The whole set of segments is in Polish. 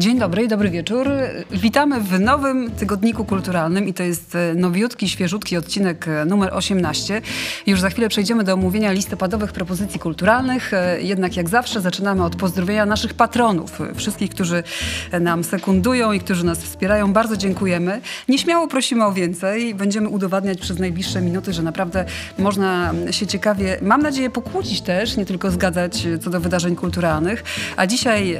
Dzień dobry i dobry wieczór. Witamy w nowym tygodniku kulturalnym i to jest e, nowiutki, świeżutki odcinek e, numer 18. Już za chwilę przejdziemy do omówienia listopadowych propozycji kulturalnych. E, jednak jak zawsze zaczynamy od pozdrowienia naszych patronów. Wszystkich, którzy nam sekundują i którzy nas wspierają. Bardzo dziękujemy. Nieśmiało prosimy o więcej. Będziemy udowadniać przez najbliższe minuty, że naprawdę można się ciekawie, mam nadzieję, pokłócić też, nie tylko zgadzać co do wydarzeń kulturalnych. A dzisiaj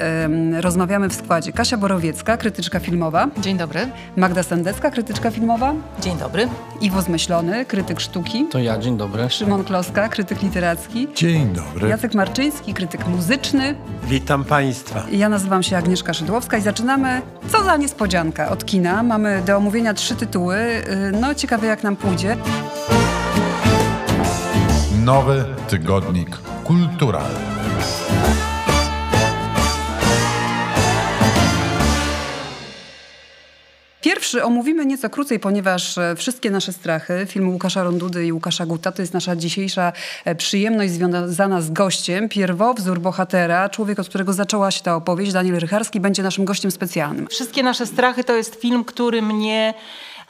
rozmawiamy w składzie Kasia Borowiecka, krytyczka filmowa. Dzień dobry. Magda Sendecka, krytyczka filmowa. Dzień dobry. Iwo Zmyślony, krytyk sztuki. To ja, dzień dobry. Szymon Kloska, krytyk literacki. Dzień dobry. Jacek Marczyński, krytyk muzyczny. Witam Państwa. Ja nazywam się Agnieszka Szydłowska i zaczynamy, co za niespodzianka, od kina. Mamy do omówienia trzy tytuły. Y, no, ciekawe jak nam pójdzie. Nowy tygodnik kulturalny. Pierwszy omówimy nieco krócej, ponieważ e, wszystkie nasze strachy, film Łukasza Rondudy i Łukasza Guta, to jest nasza dzisiejsza e, przyjemność związana z gościem. Pierwowzór bohatera, człowiek, od którego zaczęła się ta opowieść, Daniel Rycharski, będzie naszym gościem specjalnym. Wszystkie nasze strachy to jest film, który mnie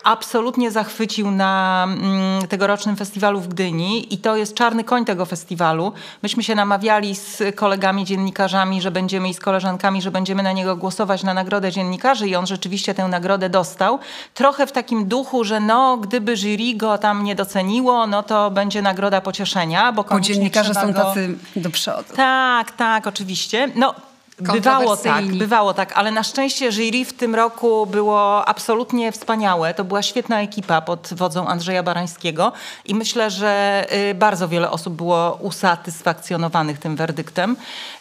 absolutnie zachwycił na mm, tegorocznym festiwalu w Gdyni i to jest czarny koń tego festiwalu. Myśmy się namawiali z kolegami dziennikarzami, że będziemy i z koleżankami, że będziemy na niego głosować na nagrodę dziennikarzy i on rzeczywiście tę nagrodę dostał. Trochę w takim duchu, że no, gdyby jury go tam nie doceniło, no to będzie nagroda pocieszenia, bo, bo dziennikarze są go... tacy do przodu. Tak, tak, oczywiście. No, Bywało tak, bywało tak, ale na szczęście jury w tym roku było absolutnie wspaniałe. To była świetna ekipa pod wodzą Andrzeja Barańskiego i myślę, że y, bardzo wiele osób było usatysfakcjonowanych tym werdyktem.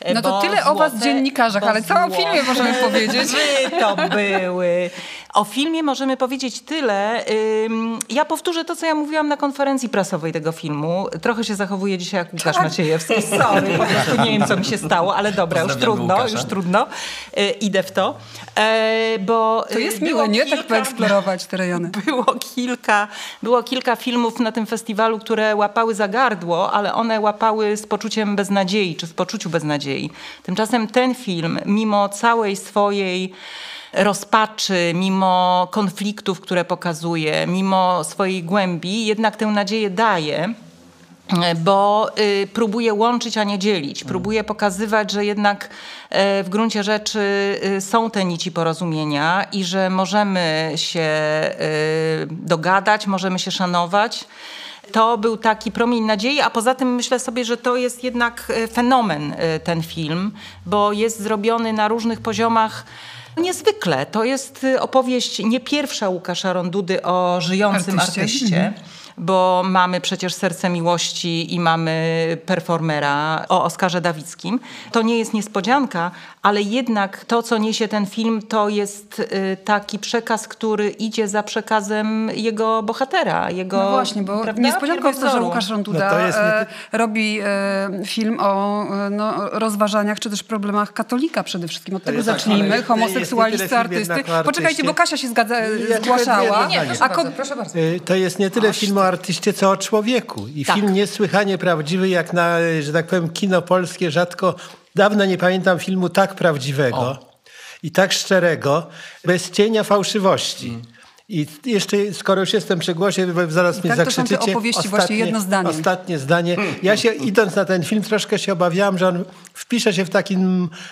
Y, no to tyle złote, o was dziennikarzach, ale co o filmie możemy powiedzieć? Wy to były. O filmie możemy powiedzieć tyle. Ja powtórzę to, co ja mówiłam na konferencji prasowej tego filmu. Trochę się zachowuję dzisiaj jak Łukasz tak. Maciejewski. Sorry, po prostu nie wiem, co mi się stało, ale dobra, już trudno, już trudno. Y, idę w to. E, bo to jest y, miłe, nie? tak poeksplorować te rejony. Było kilka, było kilka filmów na tym festiwalu, które łapały za gardło, ale one łapały z poczuciem beznadziei, czy w poczuciu beznadziei. Tymczasem ten film, mimo całej swojej rozpaczy, mimo konfliktów, które pokazuje, mimo swojej głębi, jednak tę nadzieję daje bo y, próbuje łączyć, a nie dzielić. Próbuje pokazywać, że jednak y, w gruncie rzeczy y, są te nici porozumienia i że możemy się y, dogadać, możemy się szanować. To był taki promień nadziei, a poza tym myślę sobie, że to jest jednak y, fenomen ten film, bo jest zrobiony na różnych poziomach Niezwykle. To jest y, opowieść nie pierwsza Łukasza Rondudy o żyjącym artyście. artyście. Mhm bo mamy przecież Serce Miłości i mamy performera o Oskarze Dawickim. To nie jest niespodzianka, ale jednak to, co niesie ten film, to jest y, taki przekaz, który idzie za przekazem jego bohatera. Jego, no właśnie, bo prawda? niespodzianką jest to, że Łukasz Ronduda no e, robi e, film o e, no, rozważaniach czy też problemach katolika przede wszystkim. Od to tego zacznijmy. Homoseksualisty, artysty. Poczekajcie, bo Kasia się zgadza, zgłaszała. Nie, proszę, a bardzo, proszę bardzo. Y, to jest nie tyle film o artyście, co o człowieku. I tak. film niesłychanie prawdziwy, jak na, że tak powiem, kino polskie rzadko, dawno nie pamiętam filmu tak prawdziwego o. i tak szczerego, bez cienia fałszywości. Mm. I jeszcze, skoro już jestem przy głosie, zaraz I mnie tak zakrzyczycie. To są te opowieści ostatnie, właśnie jedno zdanie. Ostatnie zdanie. Ja się, idąc na ten film, troszkę się obawiałam, że on wpisze się w taki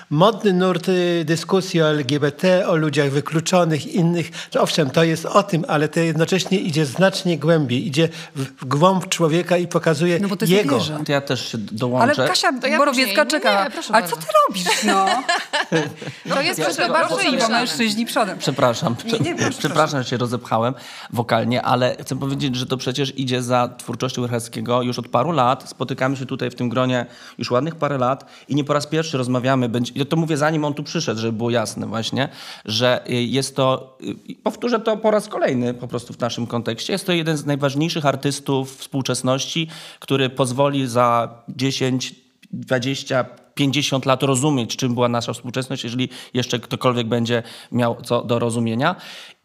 modny nurt y, dyskusji o LGBT, o ludziach wykluczonych, innych. Owszem, to jest o tym, ale to jednocześnie idzie znacznie głębiej. Idzie w głąb człowieka i pokazuje no bo to jest jego. To ja też się dołączę. Ale Kasia ja Borowiecka czeka. Nie, ale bardzo. co ty robisz? No, no to jest ja, bardzo i mężczyźni przodem. Przepraszam. Nie, nie, proszę, przepraszam, że się rozepchałem wokalnie, ale chcę powiedzieć, że to przecież idzie za twórczością Rycheckiego już od paru lat. Spotykamy się tutaj w tym gronie już ładnych parę lat i nie po raz pierwszy rozmawiamy. Ja to mówię zanim on tu przyszedł, żeby było jasne właśnie, że y, jest to, y, powtórzę to po raz kolejny po prostu w naszym kontekście, jest to jeden z najważniejszych artystów współczesności, który pozwoli za 10, 20, 50 lat rozumieć, czym była nasza współczesność, jeżeli jeszcze ktokolwiek będzie miał co do rozumienia.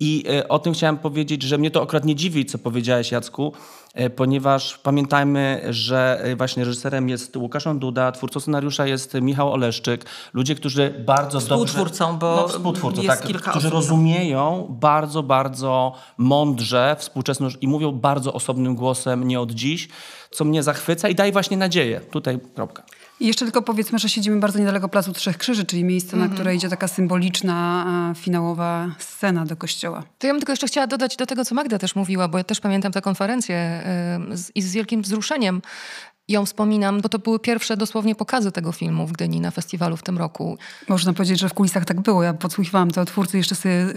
I e, o tym chciałem powiedzieć, że mnie to akurat nie dziwi, co powiedziałeś Jacku, ponieważ pamiętajmy, że e, właśnie reżyserem jest Łukasz Duda, twórcą scenariusza jest Michał Oleszczyk. Ludzie, którzy bardzo Współtwórcą, dobrze... bo no, współtwórcą, jest tak, kilka którzy osób. rozumieją bardzo, bardzo mądrze współczesność i mówią bardzo osobnym głosem, nie od dziś, co mnie zachwyca i daje właśnie nadzieję. Tutaj kropka. I jeszcze tylko powiedzmy, że siedzimy bardzo niedaleko Placu Trzech Krzyży, czyli miejsce, Mhm. na które idzie taka symboliczna, e, finałowa scena do kościoła. To ja bym tylko jeszcze chciała dodać do tego, co Magda też mówiła, bo ja też pamiętam tę konferencję z, i z wielkim wzruszeniem ją wspominam, bo to były pierwsze dosłownie pokazy tego filmu w Gdyni na festiwalu w tym roku. Można powiedzieć, że w kulisach tak było. Ja podsłuchiwałam to, twórcy jeszcze sobie e,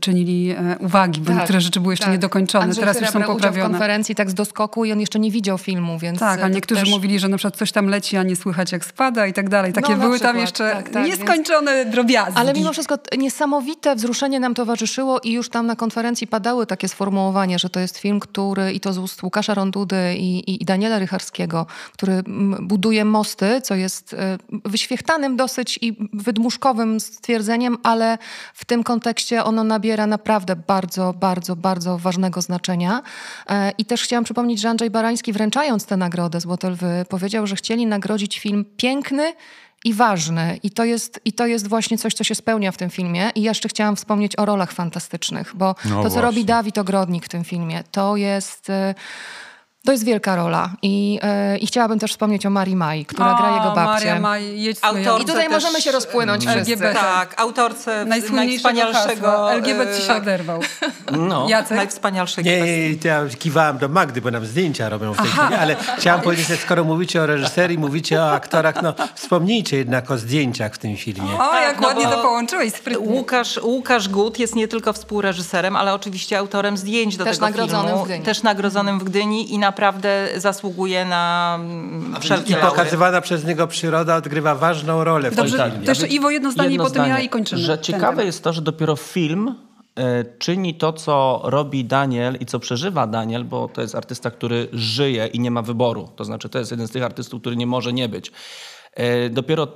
czynili e, uwagi, bo Tak, niektóre rzeczy były jeszcze tak. niedokończone, Andrzej teraz już są udział w poprawione. konferencji tak z doskoku i on jeszcze nie widział filmu, więc... Tak, a to niektórzy też... mówili, że na przykład coś tam leci, a nie słychać jak spada i tak dalej. Takie No, były tam przykład, jeszcze tak, tak, nieskończone drobiazgi. Ale mimo wszystko niesamowite wzruszenie nam towarzyszyło i już tam na konferencji padały takie sformułowania, że to jest film, który i to z ust Łukasza Rondudy i, i, i Daniela Rycharskiego, który mm, buduje mosty, co jest e, wyświechtanym dosyć i wydmuszkowym stwierdzeniem, ale w tym kontekście ono nabiera naprawdę bardzo, bardzo, bardzo ważnego znaczenia. E, I też chciałam przypomnieć, że Andrzej Barański wręczając tę nagrodę Złote Lwy powiedział, że chcieli nagrodzić film piękny, i ważny. I to, jest, I to jest właśnie coś, co się spełnia w tym filmie. I jeszcze chciałam wspomnieć o rolach fantastycznych, bo No to, co właśnie. robi Dawid Ogrodnik w tym filmie, to jest... e, To jest wielka rola. I, e, I chciałabym też wspomnieć o Marii Maj, która gra jego babcię. Maria Autor- I tutaj też- możemy się rozpłynąć Mm. wszyscy. LGBT. Tak, autorce najwspanialszego... hasła. LGBT ci się e, oderwał. No. Jacek? Najwspanialszego Nie, nie, nie, ja kiwałam do Magdy, bo nam zdjęcia robią w tej chwili, ale chciałam powiedzieć, że skoro mówicie o reżyserii, mówicie o aktorach, no wspomnijcie jednak o zdjęciach w tym filmie. O, jak no ładnie to połączyłeś, sprytnie. Łukasz, Łukasz Gut jest nie tylko współreżyserem, ale oczywiście autorem zdjęć do Też tego nagrodzonym filmu. w Gdyni. Też nagrodzonym w Gdyni i naprawdę zasługuje na mm, I wszelkie laury. pokazywana przez niego przyroda odgrywa ważną rolę w Dobrze, tym filmie. to jeszcze Iwo jedno zdanie Jedno i potem ja zdanie, i kończymy. Że ciekawe temat. jest to, że dopiero film e, czyni to, co robi Daniel i co przeżywa Daniel, bo to jest artysta, który żyje i nie ma wyboru. To znaczy, to jest jeden z tych artystów, który nie może nie być. E, Dopiero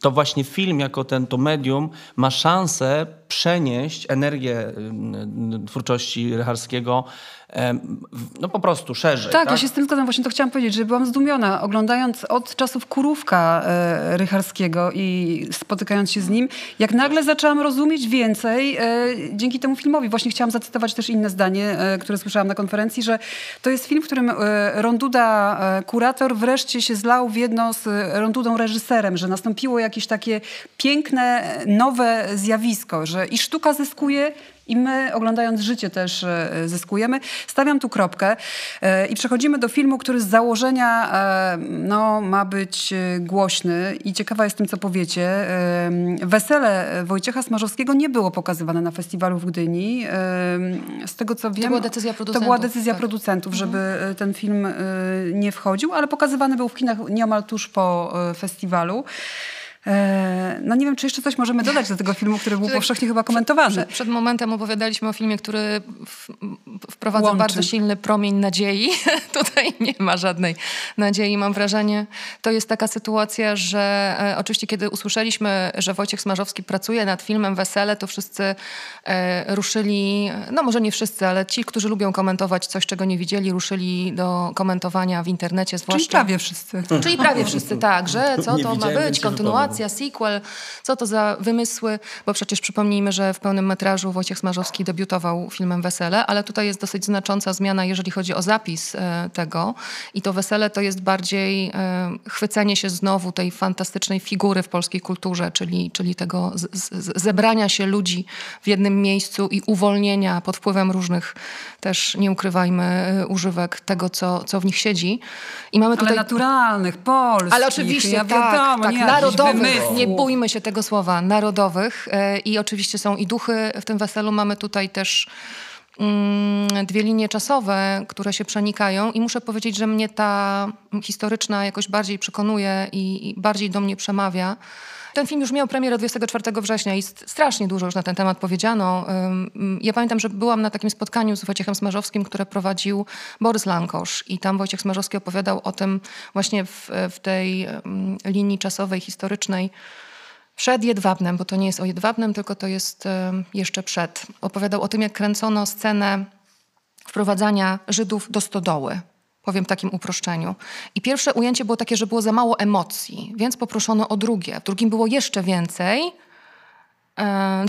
to właśnie film, jako ten to medium, ma szansę przenieść energię y, twórczości Rycharskiego no po prostu szerzej. Tak, ja się z tym zgadzam. Właśnie to chciałam powiedzieć, że byłam zdumiona, oglądając od czasów Kurówka e, Rycharskiego i spotykając się z nim, jak nagle zaczęłam rozumieć więcej e, dzięki temu filmowi. Właśnie chciałam zacytować też inne zdanie, e, które słyszałam na konferencji, że to jest film, w którym e, Ronduda, kurator, wreszcie się zlał w jedno z Rondudą reżyserem, że nastąpiło jakieś takie piękne, nowe zjawisko, że i sztuka zyskuje, i my, oglądając życie, też e, zyskujemy. Stawiam tu kropkę e, i przechodzimy do filmu, który z założenia e, no, ma być głośny i ciekawa jestem, co powiecie. Wesele Wojciecha Smarzowskiego nie było pokazywane na festiwalu w Gdyni. Z tego, co wiem... była decyzja To producentów, była decyzja tak. producentów, żeby e, ten film nie wchodził, ale pokazywany był w kinach nieomal tuż po festiwalu. E, No nie wiem, czy jeszcze coś możemy dodać do tego filmu, który był powszechnie chyba komentowany. Przed, przed momentem opowiadaliśmy o filmie, który w, wprowadza Łączy. bardzo silny promień nadziei. Tutaj nie ma żadnej nadziei, mam wrażenie. To jest taka sytuacja, że e, oczywiście kiedy usłyszeliśmy, że Wojciech Smarzowski pracuje nad filmem Wesele, to wszyscy e, ruszyli, no może nie wszyscy, ale ci, którzy lubią komentować coś, czego nie widzieli, ruszyli do komentowania w internecie zwłaszcza. Czyli prawie wszyscy. Czyli prawie wszyscy tak, że co Nie to ma być, się kontynuacja, sequel, co to za wymysły, bo przecież przypomnijmy, że w pełnym metrażu Wojciech Smarzowski debiutował filmem Wesele, ale tutaj jest dosyć znacząca zmiana, jeżeli chodzi o zapis e, tego i to Wesele to jest bardziej e, chwycenie się znowu tej fantastycznej figury w polskiej kulturze, czyli, czyli tego z, z, zebrania się ludzi w jednym miejscu i uwolnienia pod wpływem różnych też, nie ukrywajmy, e, używek tego, co, co w nich siedzi. I mamy Ale tutaj naturalnych, polskich. ale oczywiście, ja tak, wiadomo, tak nie jakichś narodowych, nie bójmy się tego słowa, narodowych. E, I oczywiście są i duchy w tym weselu. Mamy tutaj też mm, dwie linie czasowe, które się przenikają i muszę powiedzieć, że mnie ta historyczna jakoś bardziej przekonuje i bardziej do mnie przemawia. Ten film już miał premierę 24 września i st- strasznie dużo już na ten temat powiedziano. Ja pamiętam, że byłam na takim spotkaniu z Wojciechem Smarzowskim, które prowadził Borys Lankosz i tam Wojciech Smarzowski opowiadał o tym właśnie w, w tej linii czasowej, historycznej, przed Jedwabnem, bo to nie jest o Jedwabnem, tylko to jest jeszcze przed. Opowiadał o tym, jak kręcono scenę wprowadzania Żydów do stodoły. Powiem takim uproszczeniu. I pierwsze ujęcie było takie, że było za mało emocji, więc poproszono o drugie. W drugim było jeszcze więcej,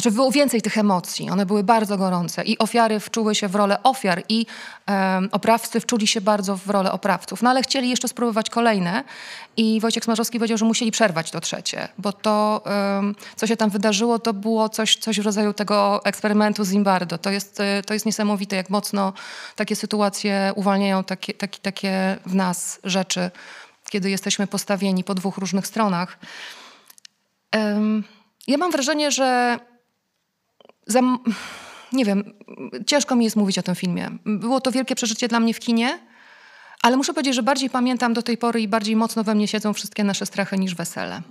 że było więcej tych emocji. One były bardzo gorące i ofiary wczuły się w rolę ofiar i e, oprawcy wczuli się bardzo w rolę oprawców. No ale chcieli jeszcze spróbować kolejne i Wojciech Smarzowski powiedział, że musieli przerwać to trzecie, bo to, e, co się tam wydarzyło, to było coś, coś w rodzaju tego eksperymentu Zimbardo. To jest, e, to jest niesamowite, jak mocno takie sytuacje uwalniają takie, takie, takie w nas rzeczy, kiedy jesteśmy postawieni po dwóch różnych stronach. Em, ja mam wrażenie, że za, nie wiem, ciężko mi jest mówić o tym filmie. Było to wielkie przeżycie dla mnie w kinie, ale muszę powiedzieć, że bardziej pamiętam do tej pory i bardziej mocno we mnie siedzą wszystkie nasze strachy niż wesele.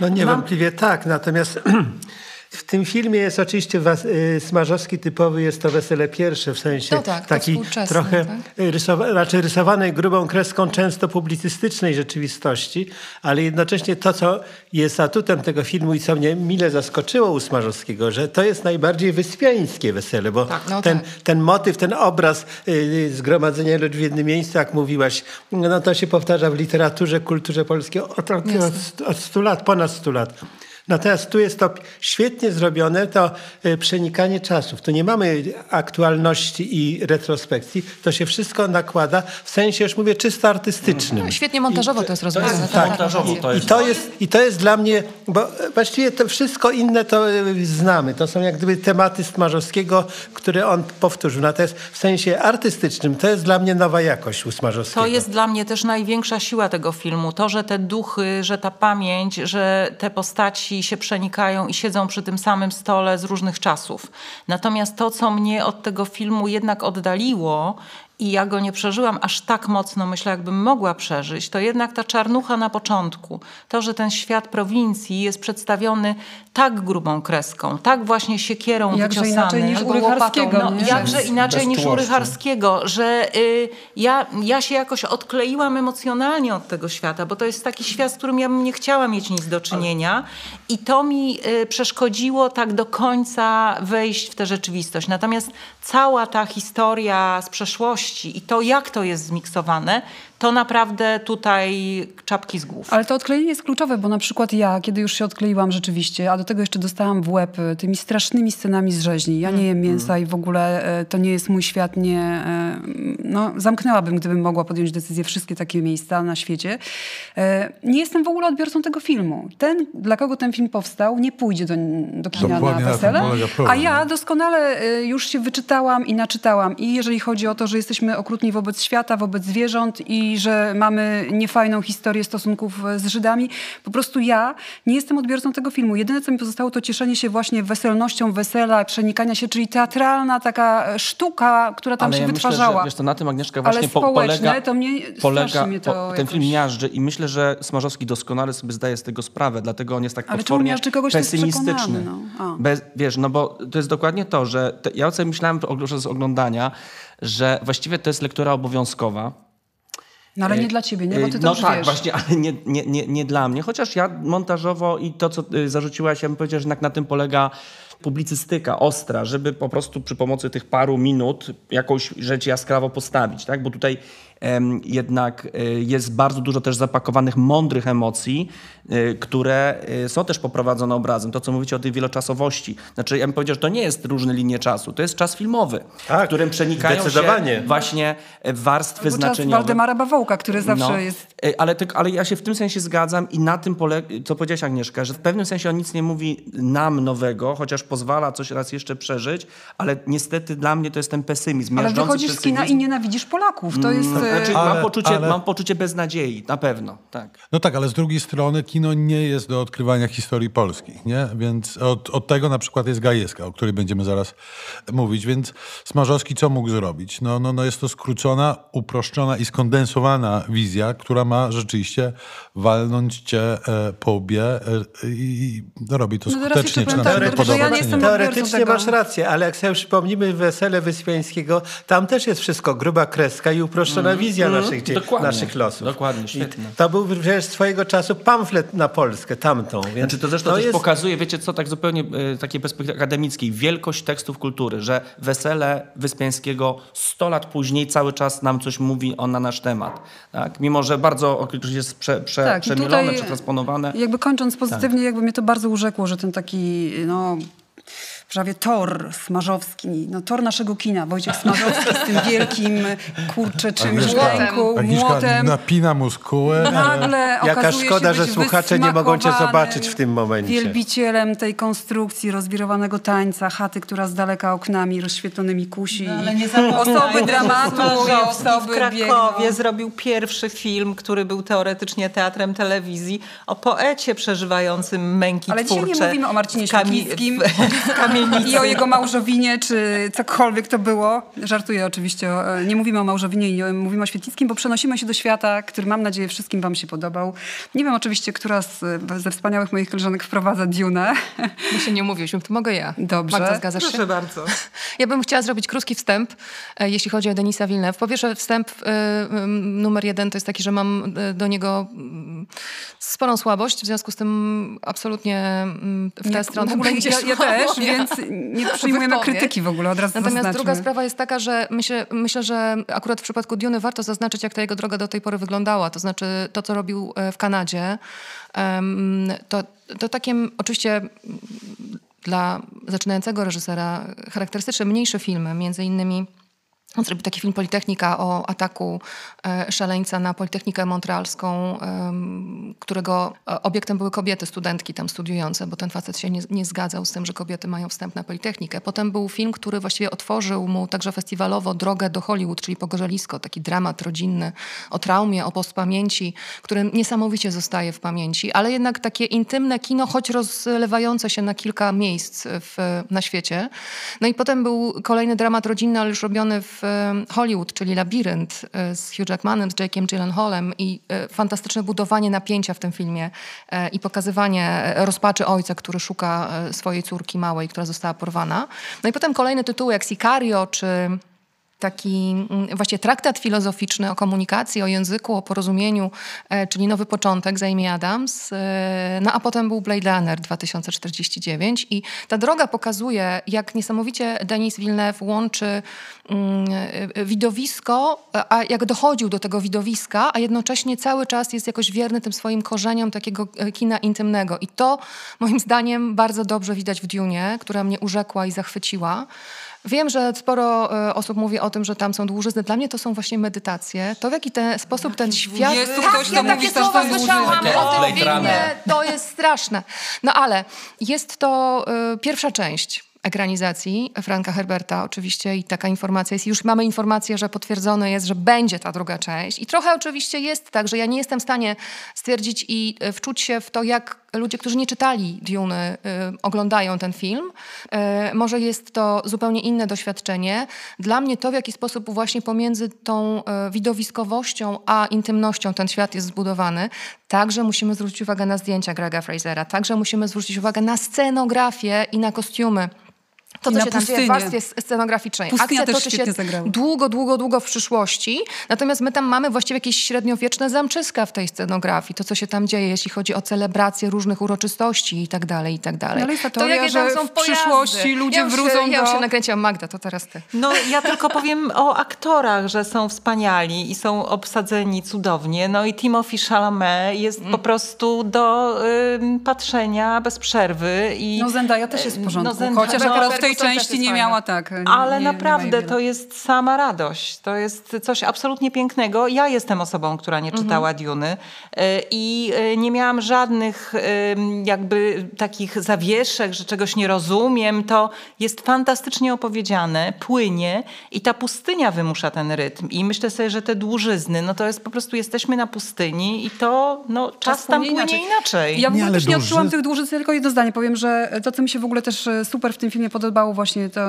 No niewątpliwie tak, natomiast w tym filmie jest oczywiście was, y, Smarzowski typowy, jest to wesele pierwsze, w sensie No tak, taki trochę tak? rysowa, raczej rysowanej grubą kreską często publicystycznej rzeczywistości, ale jednocześnie to, co jest atutem tego filmu i co mnie mile zaskoczyło u Smarzowskiego, że to jest najbardziej wyspiańskie wesele, bo no ten, tak. ten motyw, ten obraz y, zgromadzenia ludzi w jednym miejscu, jak mówiłaś, no to się powtarza w literaturze, kulturze polskiej od, od, od, od 100 lat, ponad 100 lat. Natomiast tu jest to świetnie zrobione, to y, przenikanie czasów. Tu nie mamy aktualności i retrospekcji. To się wszystko nakłada w sensie, już mówię, czysto artystycznym. No, świetnie montażowo to jest rozwiązane. jest tak, montażowo, to I jest- to, jest, I to jest dla mnie, bo właściwie to wszystko inne to y, znamy. To są jak gdyby tematy Smarzowskiego, które on powtórzył. Natomiast w sensie artystycznym to jest dla mnie nowa jakość u Smarzowskiego. To jest dla mnie też największa siła tego filmu. To, że te duchy, że ta pamięć, że te postaci się przenikają i siedzą przy tym samym stole z różnych czasów. Natomiast to, co mnie od tego filmu jednak oddaliło i ja go nie przeżyłam aż tak mocno, myślę, jakbym mogła przeżyć, to jednak ta czarnucha na początku. To, że ten świat prowincji jest przedstawiony tak grubą kreską, tak właśnie siekierą Jakże wyciosany. inaczej niż u Albo łopatą, Rycharskiego. No, jakże inaczej niż u tłoszczu. Rycharskiego, że y, ja, ja się jakoś odkleiłam emocjonalnie od tego świata, bo to jest taki świat, z którym ja bym nie chciała mieć nic do czynienia i to mi y, przeszkodziło tak do końca wejść w tę rzeczywistość. Natomiast cała ta historia z przeszłości i to, jak to jest zmiksowane, to naprawdę tutaj czapki z głów. Ale to odklejenie jest kluczowe, bo na przykład ja, kiedy już się odkleiłam rzeczywiście, a do tego jeszcze dostałam w łeb e, tymi strasznymi scenami z rzeźni. Ja nie jem mięsa i w ogóle e, to nie jest mój świat, nie... e, No, zamknęłabym, gdybym mogła podjąć decyzję wszystkie takie miejsca na świecie. Nie jestem w ogóle odbiorcą tego filmu. Ten, dla kogo ten film powstał, nie pójdzie do, do kina Dokładnie na wesele. A ja doskonale już się wyczytałam i naczytałam. I jeżeli chodzi o to, że jesteśmy okrutni wobec świata, wobec zwierząt i że mamy niefajną historię stosunków e, z Żydami, po prostu ja nie jestem odbiorcą tego filmu. Jedyne, co mi pozostało, to cieszenie się właśnie weselnością wesela, przenikania się, czyli teatralna taka e, sztuka, która tam Ale się ja wytwarzała. Myślę, że, wiesz, to na tym Agnieszka Ale właśnie po, społeczne polega, to mnie- polega mnie to po, ten jakoś- film miażdży i myślę, że Smarzowski doskonale sobie zdaje z tego sprawę, dlatego on jest tak Ale potwornie pesymistyczny. no? Bez, wiesz, no bo to jest dokładnie to, że te, ja sobie myślałem podczas oglądania, że właściwie to jest lektura obowiązkowa. No ale nie dla ciebie, nie? Bo ty to no tak, wiesz. właśnie, ale nie, nie, nie, nie dla mnie. Chociaż ja montażowo i to, co y, zarzuciłaś, ja bym powiedział, że jednak na tym polega publicystyka ostra, żeby po prostu przy pomocy tych paru minut jakąś rzecz jaskrawo postawić, tak? Bo tutaj jednak y, jest bardzo dużo też zapakowanych mądrych emocji, y, które y, są też poprowadzone obrazem. To, co mówicie o tej wieloczasowości. Znaczy, ja bym powiedział, że to nie jest różne linie czasu, to jest czas filmowy, Tak, w którym przenikają się właśnie e, warstwy Albo czas znaczeniowe. Waldemara Bawołka, który zawsze No, jest... e, Ale, ty, ale ja się w tym sensie zgadzam i na tym polega, co powiedziałaś Agnieszka, że w pewnym sensie on nic nie mówi nam nowego, chociaż pozwala coś raz jeszcze przeżyć, ale niestety dla mnie to jest ten pesymizm. Ale wychodzisz z kina i nienawidzisz Polaków. To jest... e, Znaczy, Ale- mam, poczucie, ale- mam poczucie beznadziei, na pewno, tak. No tak, ale z drugiej strony kino nie jest do odkrywania historii Polski, nie? Więc od, od tego na przykład jest Gajewska, o której będziemy zaraz mówić. Więc Smarzowski co mógł zrobić? No, no, no jest to skrócona, uproszczona i skondensowana wizja, która ma rzeczywiście walnąć cię e, po łbie e, i no, robi to No teraz skutecznie. jeszcze Czy nam ja nie nie? Teoretycznie masz rację, ale jak sobie przypomnimy Wesele Wyspiańskiego, tam też jest wszystko gruba kreska i uproszczona wizja naszych, dzie- Dokładnie. naszych losów. Dokładnie, I świetne. to był przecież swojego czasu pamflet na Polskę, tamtą. Więc Znaczy to zresztą też jest... pokazuje, wiecie co, tak zupełnie y, takiej perspektywy akademickiej, wielkość tekstów kultury, że wesele Wyspiańskiego 100 lat później cały czas nam coś mówi on na nasz temat. Tak? Mimo, że bardzo oczywiście jest prze, prze, Tak, i przemielone, przetransponowane. Jakby kończąc pozytywnie, jakby mnie to bardzo urzekło, że ten taki, no prawie tor smarzowski, no tor naszego kina, Wojciech Smarzowski z tym wielkim, kurczę, czymś ręku, młotem. napina muskułę. Nagle Jaka okazuje szkoda, się że słuchacze nie mogą cię zobaczyć w tym momencie. Wielbicielem tej konstrukcji rozwirowanego tańca, chaty, która z daleka oknami rozświetlonymi kusi. No, Ale nie osoby dramatu i osoby w Krakowie biegną. zrobił pierwszy film, który był teoretycznie teatrem telewizji, o poecie przeżywającym męki Ale dzisiaj nie twórcze. mówimy o Marcinie kami- I o jego małżowinie, czy cokolwiek to było. Żartuję oczywiście, e, nie mówimy o małżowinie mówimy o Świetlickim, bo przenosimy się do świata, który mam nadzieję wszystkim wam się podobał. Nie wiem oczywiście, która z, ze wspaniałych moich koleżanek wprowadza Dune. My się nie mówiliśmy, to mogę ja. Dobrze. Magda, zgadzasz się? Proszę bardzo. Ja bym chciała zrobić krótki wstęp, e, jeśli chodzi o Denisa Villeneuve. Po pierwsze, wstęp e, numer jeden to jest taki, że mam e, do niego mm, sporą słabość, w związku z tym absolutnie mm, w tę Nie, stronę w ogóle będzie ja, ja też, więc nie przyjmujemy wypowiedź. krytyki w ogóle, od razu Natomiast zaznaczmy. druga sprawa jest taka, że myślę, myślę, że akurat w przypadku Duny warto zaznaczyć, jak ta jego droga do tej pory wyglądała. To znaczy to, co robił e, w Kanadzie, to, to takie oczywiście dla zaczynającego reżysera charakterystyczne mniejsze filmy, między innymi on zrobił taki film Politechnika o ataku e, szaleńca na Politechnikę Montrealską, którego e, obiektem były kobiety, studentki tam studiujące, bo ten facet się nie, nie zgadzał z tym, że kobiety mają wstęp na Politechnikę. Potem był film, który właściwie otworzył mu także festiwalowo drogę do Hollywood, czyli Pogorzelisko, taki dramat rodzinny o traumie, o postpamięci, który niesamowicie zostaje w pamięci, ale jednak takie intymne kino, choć rozlewające się na kilka miejsc w, na świecie. No i potem był kolejny dramat rodzinny, ale już robiony w e, Hollywood, czyli Labirynt e, z Hugh Jackmanem, z Jake'iem Gyllenhaalem i e, fantastyczne budowanie napięcia w tym filmie i pokazywanie rozpaczy ojca, który szuka swojej córki małej, która została porwana. No i potem kolejne tytuły jak Sicario czy taki mm, właśnie traktat filozoficzny o komunikacji, o języku, o porozumieniu, e, czyli Nowy Początek z Amy Adams. E, no a potem był Blade Runner 2049 i ta droga pokazuje, jak niesamowicie Denis Villeneuve łączy mm, e, widowisko, a jak dochodził do tego widowiska, a jednocześnie cały czas jest jakoś wierny tym swoim korzeniom takiego kina intymnego. I to moim zdaniem bardzo dobrze widać w Dune, która mnie urzekła i zachwyciła. Wiem, że sporo e, osób mówi o tym, że tam są dłużyzny. Dla mnie to są właśnie medytacje. To w jaki ten sposób ten świat... Jest tu tak, ktoś, ja takie słowa słyszałam o tym filmie. To jest straszne. No ale jest to e, pierwsza część ekranizacji Franka Herberta oczywiście i taka informacja jest. Już mamy informację, że potwierdzone jest, że będzie ta druga część. I trochę oczywiście jest tak, że ja nie jestem w stanie stwierdzić i e, wczuć się w to, jak ludzie, którzy nie czytali Duny, y, oglądają ten film. Y, może jest to zupełnie inne doświadczenie. Dla mnie to, w jaki sposób właśnie pomiędzy tą y, widowiskowością a intymnością ten świat jest zbudowany, także musimy zwrócić uwagę na zdjęcia Grega Frasera, także musimy zwrócić uwagę na scenografię i na kostiumy. To, I co na się tam dzieje w warstwie scenograficznej. Pustynia Akcja też toczy się długo, długo, długo w przyszłości. Natomiast my tam mamy właściwie jakieś średniowieczne zamczyska w tej scenografii. To, co się tam dzieje, jeśli chodzi o celebrację różnych uroczystości i tak dalej, i tak dalej. Ale jest ta to jakie tam są w przyszłości ludzie ja wrócą Ja już do- się nakręciłam. Magda, to teraz ty. No ja tylko powiem o aktorach, że są wspaniali i są obsadzeni cudownie. No i Timothy Chalamet jest Mm. po prostu do ym, patrzenia bez przerwy. I, No Zendaya też jest w porządku, Zendaya- chociaż no, akurat w tej Też części nie miała tak. nie- Ale nie- nie naprawdę jej to jest sama radość. To jest coś absolutnie pięknego. Ja jestem osobą, która nie czytała Mhm. Duny y, i y, nie miałam żadnych jakby takich zawieszek, że czegoś nie rozumiem. To jest fantastycznie opowiedziane, płynie i ta pustynia wymusza ten rytm. I myślę sobie, że te dłużyzny, no to jest po prostu jesteśmy na pustyni i to no, czas tam płynie inaczej. Ja w Nie, też nie dłużyzn- odczułam tych dłużyc, tylko jedno zdanie powiem, że to, co mi się w ogóle też e, super w tym filmie podoba, podobało właśnie to,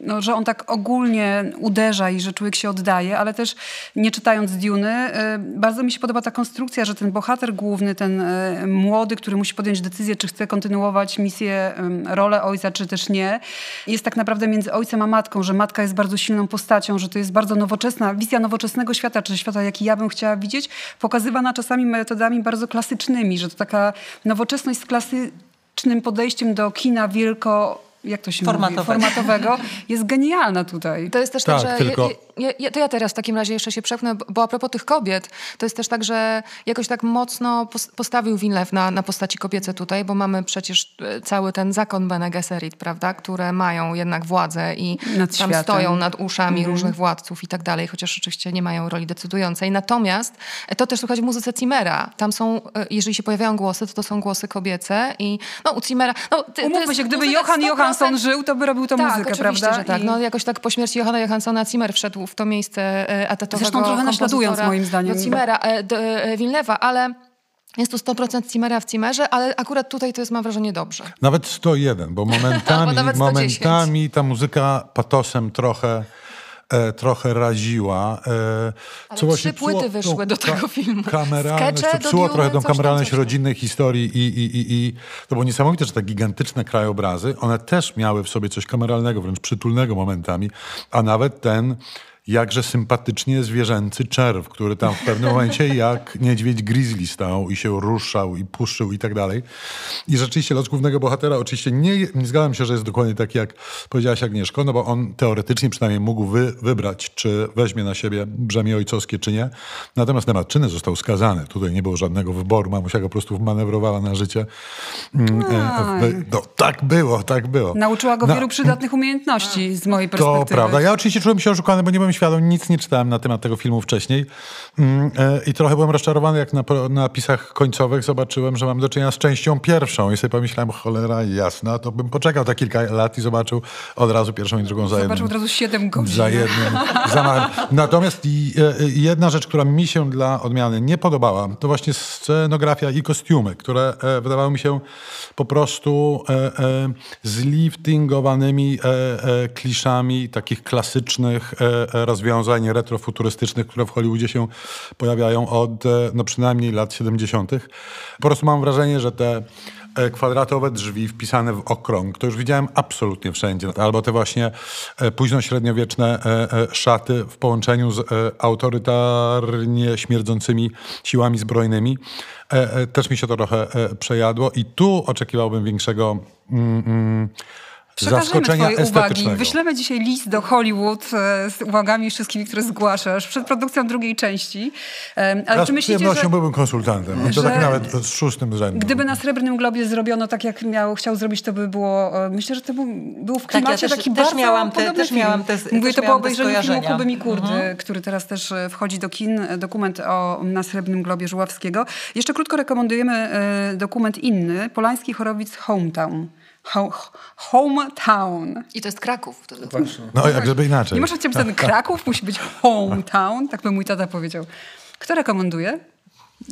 no, że on tak ogólnie uderza i że człowiek się oddaje, ale też nie czytając Duny, bardzo mi się podoba ta konstrukcja, że ten bohater główny, ten młody, który musi podjąć decyzję, czy chce kontynuować misję, rolę ojca, czy też nie, jest tak naprawdę między ojcem a matką, że matka jest bardzo silną postacią, że to jest bardzo nowoczesna, wizja nowoczesnego świata, czy świata, jaki ja bym chciała widzieć, pokazywana czasami metodami bardzo klasycznymi, że to taka nowoczesność z klasycznym podejściem do kina wielko jak to się Formatowego. mówi, formatowego, jest genialna tutaj. To jest też tak, tak że tylko... ja, to ja teraz w takim razie jeszcze się przepchnę, bo a propos tych kobiet, to jest też tak, że jakoś tak mocno postawił Winlew na, na postaci kobiece tutaj, bo mamy przecież e, cały ten zakon Bene Gesserit, prawda, które mają jednak władzę i nad tam światem. stoją nad uszami mm. różnych władców i tak dalej, chociaż oczywiście nie mają roli decydującej. Natomiast e, to też słychać w muzyce Zimmera. Tam są, e, jeżeli się pojawiają głosy, to to są głosy kobiece i no u Zimmera... No, Umówmy się, gdyby Johan Johansson żył, to by robił tą tak, muzykę, prawda? Że tak. I... No, jakoś tak po śmierci Johanna Johanssona Zimmer wszedł w to miejsce etatowego Zresztą trochę naśladując moim zdaniem. Do Zimmera, do Wilnewa, ale... Jest tu 100% Cimmera w Cimmerze, ale akurat tutaj to jest, mam wrażenie, dobrze. Nawet 101, bo momentami, bo momentami ta muzyka patosem trochę e, trochę raziła. E, Ale trzy płyty wyszły do tego filmu. Kameralność, to psuło trochę tą kameralność rodzinnej historii i, i, i, i to było niesamowite, że te gigantyczne krajobrazy, one też miały w sobie coś kameralnego, wręcz przytulnego momentami, a nawet ten jakże sympatycznie zwierzęcy czerw, który tam w pewnym momencie jak niedźwiedź grizzly stał i się ruszał i puszył i tak dalej. I rzeczywiście los głównego bohatera oczywiście nie, nie zgadzam się, że jest dokładnie tak, jak powiedziałaś Agnieszko, no bo on teoretycznie przynajmniej mógł wy, wybrać, czy weźmie na siebie brzemię ojcowskie, czy nie. Natomiast na matczyny został skazany. Tutaj nie było żadnego wyboru. Mamusia go po prostu manewrowała na życie. Mm, e, no, tak było, tak było. Nauczyła go wielu przydatnych umiejętności z mojej perspektywy. To prawda. Ja oczywiście czułem się oszukany, bo nie byłem świadom, nic nie czytałem na temat tego filmu wcześniej mm, e, i trochę byłem rozczarowany, jak na napisach końcowych zobaczyłem, że mam do czynienia z częścią pierwszą i sobie pomyślałem, cholera jasna, to bym poczekał te kilka lat i zobaczył od razu pierwszą i drugą za jednym. Zobaczył od razu siedem godzin. Za jednym zamachem. Natomiast e, jedna rzecz, która mi się dla odmiany nie podobała, to właśnie scenografia i kostiumy, które e, wydawały mi się po prostu zliftingowanymi kliszami takich klasycznych E, rozwiązań retrofuturystycznych, które w Hollywoodzie się pojawiają od e, no przynajmniej lat 70. Po prostu mam wrażenie, że te e, kwadratowe drzwi wpisane w okrąg. To już widziałem absolutnie wszędzie. Albo te właśnie późno-średniowieczne szaty w połączeniu z autorytarnie śmierdzącymi siłami zbrojnymi. Też mi się to trochę przejadło i tu oczekiwałbym większego... Mm, mm, zaskoczenia twoje uwagi. Wyślemy dzisiaj list do Hollywood e, z uwagami wszystkimi, które zgłaszasz przed produkcją drugiej części. Ale ja czy myślicie, że... byłbym konsultantem. To tak nawet z szóstym rzędu. Gdyby na Srebrnym Globie zrobiono tak, jak miał, chciał zrobić, to by było... E, myślę, że to był, był w klimacie tak, ja też, taki też bardzo miałam te, też film. Miałam te, Mówię też to po obejrzeniu filmu Kuby Mikurdy, mhm. który teraz też e, wchodzi do kin. Dokument o na Srebrnym Globie Żuławskiego. Jeszcze krótko rekomendujemy dokument inny. Polański Chorowic Hometown hometown. I to jest Kraków. To, to, no jak żeby inaczej. Nie może być ten Kraków, musi być hometown, tak by mój tata powiedział. Kto rekomenduje?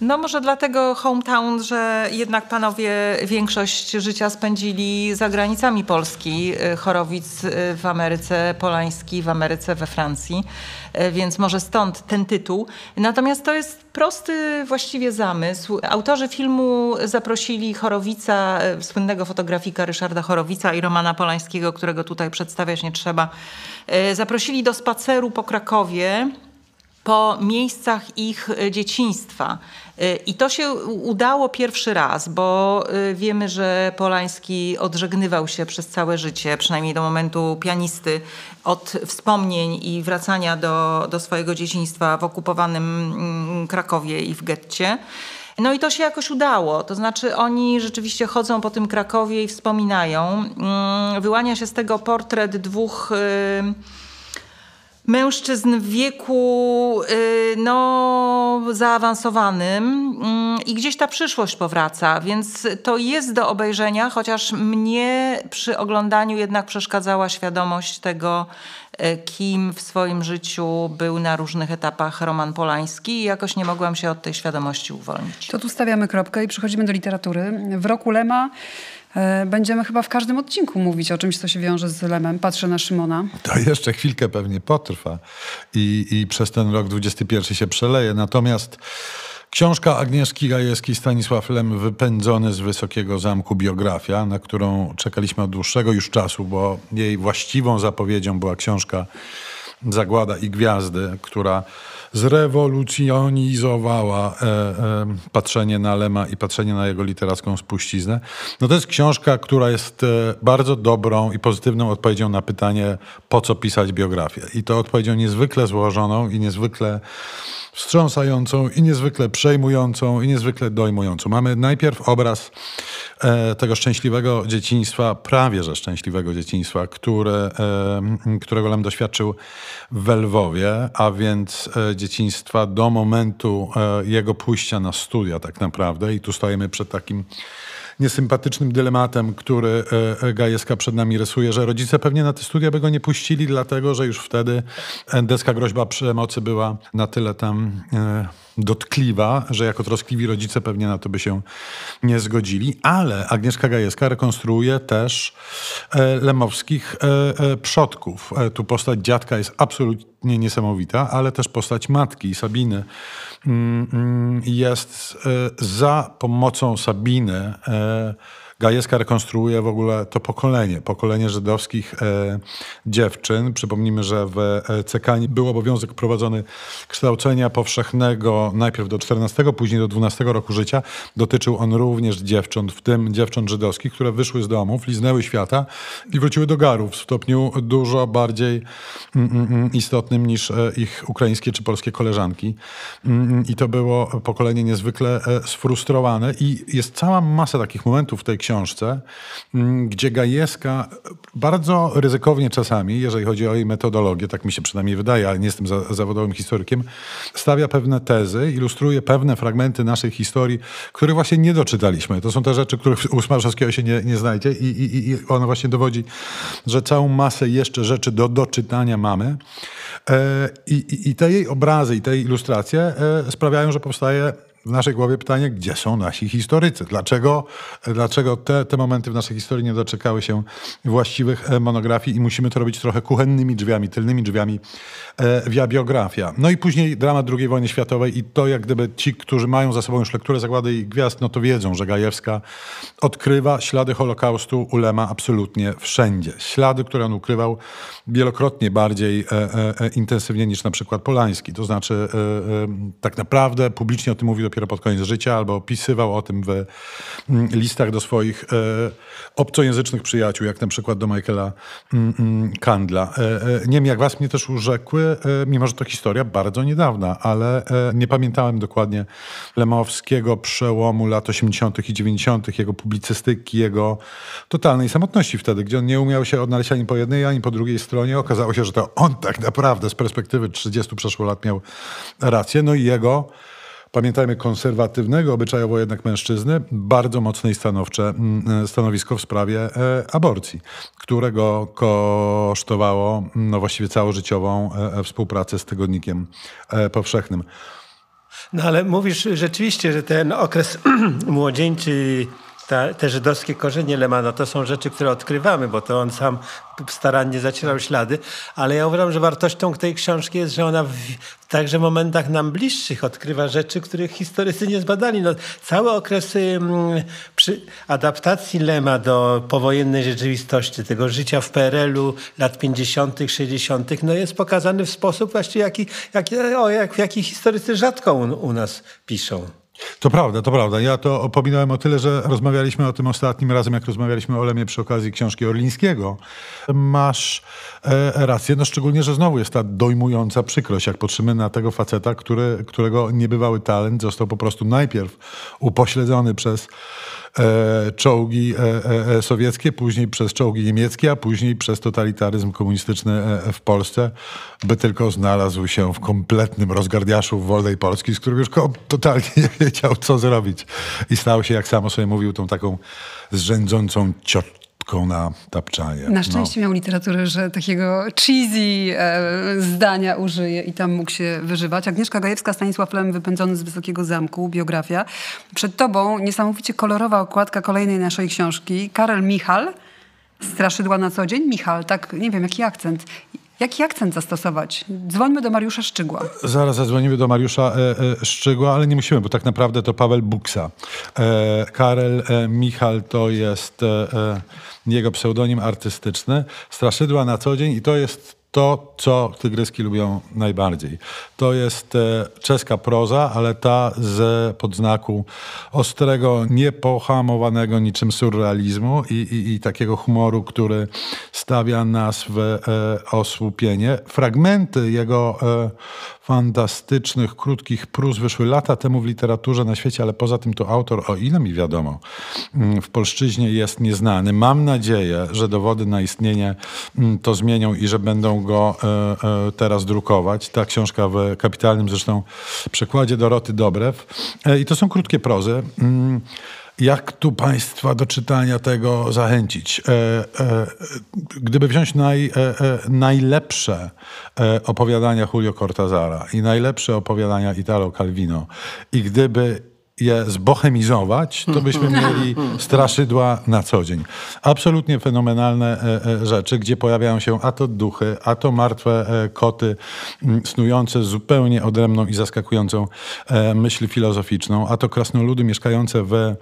No może dlatego hometown, że jednak panowie większość życia spędzili za granicami Polski. Y, Chorowic y, w Ameryce, Polański w Ameryce, we Francji. Y, więc może stąd ten tytuł. Natomiast to jest prosty właściwie zamysł. Autorzy filmu zaprosili Chorowica, słynnego fotografika Ryszarda Chorowica i Romana Polańskiego, którego tutaj przedstawiać nie trzeba. Zaprosili do spaceru po Krakowie po miejscach ich e, dzieciństwa. E, I to się udało pierwszy raz, bo e, wiemy, że Polański odżegnywał się przez całe życie, przynajmniej do momentu pianisty, od wspomnień i wracania do, do swojego dzieciństwa w okupowanym mm, Krakowie i w getcie. No i to się jakoś udało. To znaczy oni rzeczywiście chodzą po tym Krakowie i wspominają. Mm, wyłania się z tego portret dwóch mężczyzn w wieku y, no, zaawansowanym mm, i gdzieś ta przyszłość powraca, więc to jest do obejrzenia, chociaż mnie przy oglądaniu jednak przeszkadzała świadomość tego, y, kim w swoim życiu był na różnych etapach Roman Polański i jakoś nie mogłam się od tej świadomości uwolnić. To tu stawiamy kropkę i przechodzimy do literatury. W roku Lema będziemy chyba w każdym odcinku mówić o czymś, co się wiąże z Lemem. Patrzę na Szymona. To jeszcze chwilkę pewnie potrwa i, i przez ten rok 21 się przeleje. Natomiast książka Agnieszki Gajewskiej Stanisław Lem Wypędzony z Wysokiego Zamku biografia, na którą czekaliśmy od dłuższego już czasu, bo jej właściwą zapowiedzią była książka Zagłada i Gwiazdy, która zrewolucjonizowała e, e, patrzenie na Lema i patrzenie na jego literacką spuściznę. No to jest książka, która jest e, bardzo dobrą i pozytywną odpowiedzią na pytanie, po co pisać biografię. I to odpowiedzią niezwykle złożoną i niezwykle wstrząsającą i niezwykle przejmującą i niezwykle dojmującą. Mamy najpierw obraz e, tego szczęśliwego dzieciństwa, prawie że szczęśliwego dzieciństwa, które, e, którego Lem doświadczył w Lwowie, a więc e, dzieciństwa do momentu e, jego pójścia na studia tak naprawdę. I tu stajemy przed takim niesympatycznym dylematem, który e, e, Gajewska przed nami rysuje, że rodzice pewnie na te studia by go nie puścili, dlatego że już wtedy deska groźba przemocy była na tyle tam e, dotkliwa, że jako troskliwi rodzice pewnie na to by się nie zgodzili, ale Agnieszka Gajewska rekonstruuje też lemowskich przodków. Tu postać dziadka jest absolutnie niesamowita, ale też postać matki Sabiny Mm, mm, jest e, za pomocą Sabiny e, Gajewska rekonstruuje w ogóle to pokolenie, pokolenie żydowskich e, dziewczyn. Przypomnijmy, że w e, CK był obowiązek prowadzony kształcenia powszechnego najpierw do 14, później do 12 roku życia. Dotyczył on również dziewcząt, w tym dziewcząt żydowskich, które wyszły z domów, liznęły świata i wróciły do garów w stopniu dużo bardziej mm, mm, mm istotnym niż e, ich ukraińskie czy polskie koleżanki. I to było pokolenie niezwykle sfrustrowane i jest cała masa takich momentów w tej książce, książce, mm, gdzie Gajewska bardzo ryzykownie czasami, jeżeli chodzi o jej metodologię, tak mi się przynajmniej wydaje, ale nie jestem za, zawodowym historykiem, stawia pewne tezy, ilustruje pewne fragmenty naszej historii, których właśnie nie doczytaliśmy. To są te rzeczy, których u Smarzowskiego się nie, nie znajdzie i, i, i ona właśnie dowodzi, że całą masę jeszcze rzeczy do doczytania mamy. E, i, I te jej obrazy i te ilustracje e, sprawiają, że powstaje w naszej głowie pytanie, gdzie są nasi historycy? Dlaczego, dlaczego te, te momenty w naszej historii nie doczekały się właściwych e, monografii i musimy to robić trochę kuchennymi drzwiami, tylnymi drzwiami e, via biografia. No i później dramat II wojny światowej i to jak gdyby ci, którzy mają za sobą już lekturę Zagłady i Gwiazd, no to wiedzą, że Gajewska odkrywa ślady Holokaustu Ulema absolutnie wszędzie. Ślady, które on ukrywał wielokrotnie bardziej e, e, e intensywnie niż na przykład Polański. To znaczy e, tak naprawdę publicznie o tym mówił dopiero pod koniec życia, albo opisywał o tym w mm, listach do swoich e, obcojęzycznych przyjaciół, jak na przykład do Michaela mm, mm, Kandla. E, e, nie wiem, jak was mnie też urzekły, mimo że to historia bardzo niedawna, ale nie pamiętałem dokładnie Lemowskiego przełomu lat 80. i 90., jego publicystyki, jego totalnej samotności wtedy, gdzie on nie umiał się odnaleźć ani po jednej, ani po drugiej stronie. Okazało się, że to on tak naprawdę z perspektywy 30 przeszło lat miał rację, no i jego pamiętajmy, konserwatywnego obyczajowo jednak mężczyzny, bardzo mocne i stanowcze mm, stanowisko w sprawie e, aborcji, którego kosztowało no właściwie całożyciową e, e, współpracę z tygodnikiem powszechnym. No ale mówisz rzeczywiście, że ten okres młodzieńczy ta, te żydowskie korzenie Lemana to są rzeczy, które odkrywamy, bo to on sam starannie zacierał ślady, ale ja uważam, że wartością tej książki jest, że ona w, także momentach nam bliższych odkrywa rzeczy, których historycy nie zbadali. No, cały okres mm, adaptacji Lema do powojennej rzeczywistości, tego życia w PRL-u lat 50., 60., no jest pokazany w sposób właściwie, jaki, jaki, o, jak, jaki historycy rzadko u, u nas piszą. To prawda, to prawda. Ja to opominałem o tyle, że rozmawialiśmy o tym ostatnim razem, jak rozmawialiśmy o Lemie przy okazji książki Orlińskiego. Masz e, rację, no szczególnie, że znowu jest ta dojmująca przykrość, jak patrzymy na tego faceta, który, którego niebywały talent został po prostu najpierw upośledzony przez czołgi e, e, sowieckie, później przez czołgi niemieckie, a później przez totalitaryzm komunistyczny w Polsce, by tylko znalazł się w kompletnym rozgardiaszu wolnej Polski, z którym już totalnie nie wiedział, co zrobić. I stał się, jak samo sobie mówił, tą taką zrzędzącą ciotką na tapczaje. Na szczęście no. miał literaturę, że takiego cheesy e, zdania użyje i tam mógł się wyżywać. Agnieszka Gajewska, Stanisław Lem, wypędzony z Wysokiego Zamku, biografia. Przed tobą niesamowicie kolorowa okładka kolejnej naszej książki. Karel Michal, Straszydła na co dzień. Michal, tak, nie wiem, jaki akcent. Jaki akcent zastosować? Dzwońmy do Mariusza Szczygła. Zaraz zadzwonimy do Mariusza e, e, Szczygła, ale nie musimy, bo tak naprawdę to Paweł Buksa. E, Karel e, Michal to jest e, e, jego pseudonim artystyczny. Straszydła na co dzień i to jest to, co tygryski lubią najbardziej. To jest e, czeska proza, ale ta z podznaku ostrego, niepohamowanego niczym surrealizmu i, i, i takiego humoru, który stawia nas w e, osłupienie. Fragmenty jego e, fantastycznych, krótkich prus wyszły lata temu w literaturze na świecie, ale poza tym to autor, o ile mi wiadomo, mm, w polszczyźnie jest nieznany. Mam nadzieję, że dowody na istnienie mm, to zmienią i że będą go e, e, teraz drukować. Ta książka w kapitalnym zresztą przekładzie Doroty Dobrew. E, I to są krótkie prozy. Jak tu Państwa do czytania tego zachęcić? E, e, gdyby wziąć naj, e, najlepsze opowiadania Julio Cortazara i najlepsze opowiadania Italo Calvino i gdyby je zbohemizować, to byśmy mieli straszydła na co dzień. Absolutnie fenomenalne e, e, rzeczy, gdzie pojawiają się a to duchy, a to martwe e, koty, snujące zupełnie odrębną i zaskakującą myśl filozoficzną, a to krasnoludy mieszkające w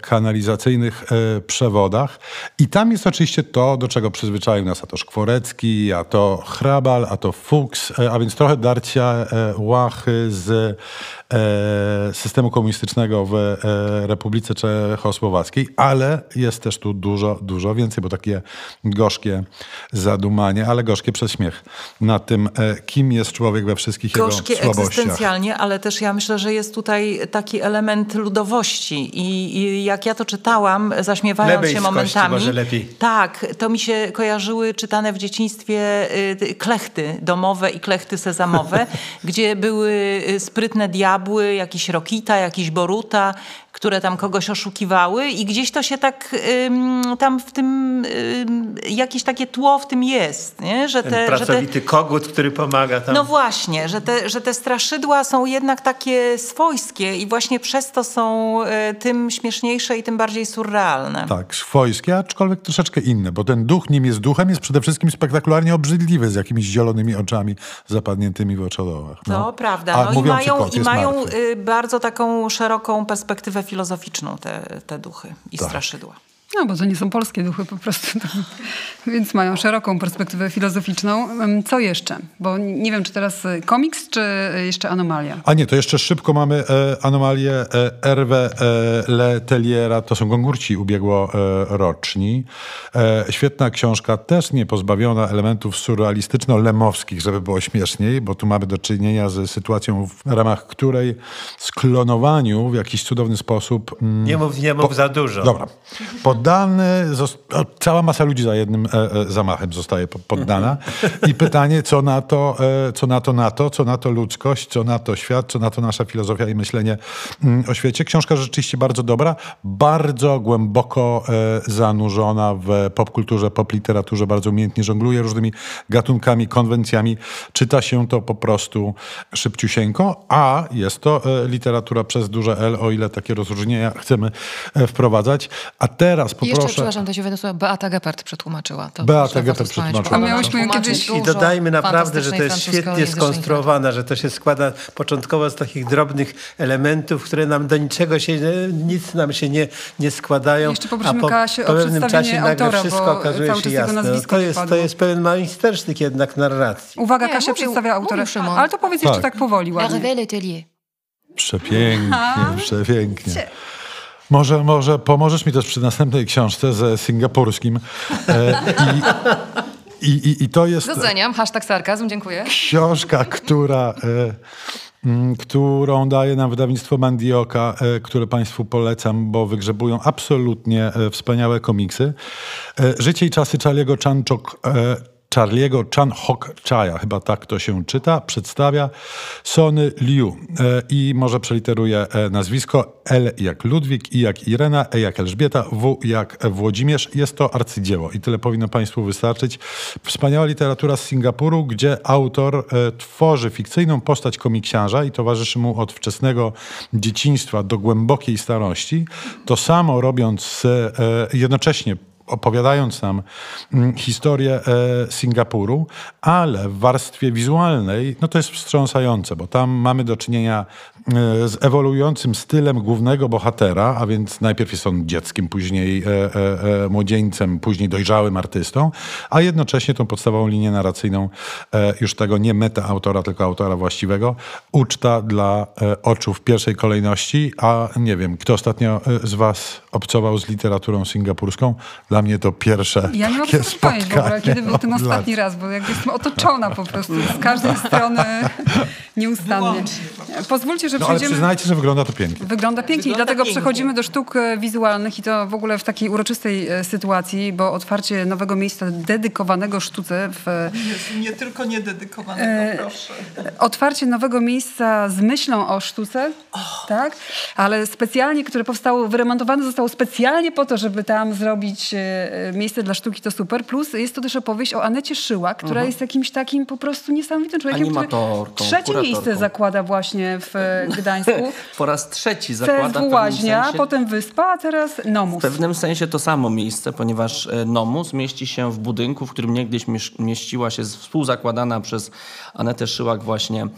kanalizacyjnych przewodach. I tam jest oczywiście to, do czego przyzwyczaił nas a to Szkworecki, a to Hrabal, a to Fuchs, a więc trochę darcia łachy z systemu komunistycznego w e, Republice Czechosłowackiej, ale jest też tu dużo, dużo więcej, bo takie gorzkie zadumanie, ale gorzkie przez śmiech na tym, e, kim jest człowiek we wszystkich gorzkie jego słabościach. egzystencjalnie, ale też ja myślę, że jest tutaj taki element ludowości i, i jak ja to czytałam, zaśmiewając się momentami, może lepiej. tak, to mi się kojarzyły czytane w dzieciństwie y, klechty domowe i klechty sezamowe, gdzie były y, sprytne diabły, jakiś Rokita, jakiś Boruta, które tam kogoś oszukiwały i gdzieś to się tak ym, tam w tym ym, jakieś takie tło w tym jest. Nie? Że te, pracowity że te, kogut, który pomaga tam. No właśnie, że te, że te straszydła są jednak takie swojskie i właśnie przez to są y, tym śmieszniejsze i tym bardziej surrealne. Tak, swojskie, aczkolwiek troszeczkę inne, bo ten duch nim jest duchem, jest przede wszystkim spektakularnie obrzydliwy, z jakimiś zielonymi oczami zapadniętymi w oczodołach. No. To prawda. No i mają, i mają y, bardzo taką szeroką perspektywę filozoficzną te, te duchy i tak. straszydła. No, bo to nie są polskie duchy po prostu, więc mają szeroką perspektywę filozoficzną. Co jeszcze? Bo nie wiem, czy teraz e, komiks, czy jeszcze anomalia? A nie, to jeszcze szybko mamy e, anomalię e, Hervé e, Leteliera, to są gongurci ubiegłoroczni. E, świetna książka, też nie pozbawiona elementów surrealistyczno-lemowskich, żeby było śmieszniej, bo tu mamy do czynienia z sytuacją, w ramach której sklonowaniu w jakiś cudowny sposób... Mm, nie mów, nie mów po, za dużo. Dobra. Pod poddany, cała masa ludzi za jednym e, e, zamachem zostaje poddana. I pytanie, co na to, e, co na to, na to, co na to ludzkość, co na to świat, co na to nasza filozofia i myślenie mm, o świecie. Książka rzeczywiście bardzo dobra, bardzo głęboko zanurzona w popkulturze, popliteraturze, bardzo umiejętnie żongluje różnymi gatunkami, konwencjami. Czyta się to po prostu szybciusieńko, a jest to literatura przez duże L, o ile takie rozróżnienia chcemy wprowadzać. A teraz po Jeszcze, przepraszam, to się wyniosła, Beata Gepard przetłumaczyła. To Beata Gepard przetłumaczyła. A miałyśmy kiedyś... I dodajmy naprawdę, że to jest świetnie skonstruowane, że to się składa początkowo z takich drobnych elementów, które nam do niczego się, nic nam się nie, nie składają. Jeszcze poprosimy a po, Kasię po pewnym czasie autora, nagle wszystko okazuje się jasne. No, to, jest, to jest pewien majstersztyk jednak narracji. Uwaga, nie, Kasia mówił, przedstawia autora. Ale to powiedz tak. jeszcze tak powoli ładnie. Przepięknie, przepięknie. Może, może pomożesz mi też przy następnej książce ze singapurskim. E, i, i, i, to jest... Doceniam, hashtag sarkazm, dziękuję. Książka, która... E, którą daje nam wydawnictwo Mandioka, e, które Państwu polecam, bo wygrzebują absolutnie e, wspaniałe komiksy. E, Życie i czasy Charlie'ego Chanchok Charlie'ego Chan Hok Chaya, chyba tak to się czyta, przedstawia Sony Liu i może przeliteruję nazwisko L jak Ludwik, I jak Irena, E jak Elżbieta, W jak Włodzimierz. Jest to arcydzieło i tyle powinno Państwu wystarczyć. Wspaniała literatura z Singapuru, gdzie autor tworzy fikcyjną postać komiksiarza i towarzyszy mu od wczesnego dzieciństwa do głębokiej starości. To samo robiąc jednocześnie opowiadając nam mm, historię e, Singapuru, ale w warstwie wizualnej no to jest wstrząsające, bo tam mamy do czynienia e, z ewoluującym stylem głównego bohatera, a więc najpierw jest on dzieckiem, później e, młodzieńcem, później dojrzałym artystą, a jednocześnie tą podstawową linię narracyjną już tego nie meta autora, tylko autora właściwego, uczta dla oczu w pierwszej kolejności, a nie wiem, kto ostatnio z was obcował z literaturą singapurską? Dla mnie to pierwsze Ja nie mogę sobie powiedzieć w ogóle, kiedy był ten ostatni raz, bo jak jestem otoczona po prostu z każdej strony nieustannie. Pozwólcie, że no, przejdziemy... ale przyznajcie, że wygląda to pięknie. Wygląda pięknie wygląda i dlatego pięknie. przechodzimy do sztuk e, wizualnych i to w ogóle w takiej uroczystej e, sytuacji, bo otwarcie nowego miejsca dedykowanego sztuce w... Jezu, nie tylko niededykowanego, e, proszę. Otwarcie nowego miejsca z myślą o sztuce, oh. tak? Ale specjalnie, które powstało, wyremontowane zostało specjalnie po to, żeby tam zrobić e, miejsce dla sztuki, to super. Plus jest to też opowieść o Anecie Szyła, która uh-huh. jest jakimś takim po prostu niesamowitym człowiekiem, Animatorką, który trzecie miejsce zakłada właśnie w Gdańsku. po raz trzeci zakłada CSW Łaźnia, sensie, potem Wyspa, a teraz Nomus. W pewnym sensie to samo miejsce, ponieważ e, Nomus mieści się w budynku, w którym niegdyś mieściła się współzakładana przez Anetę Szyłak właśnie e,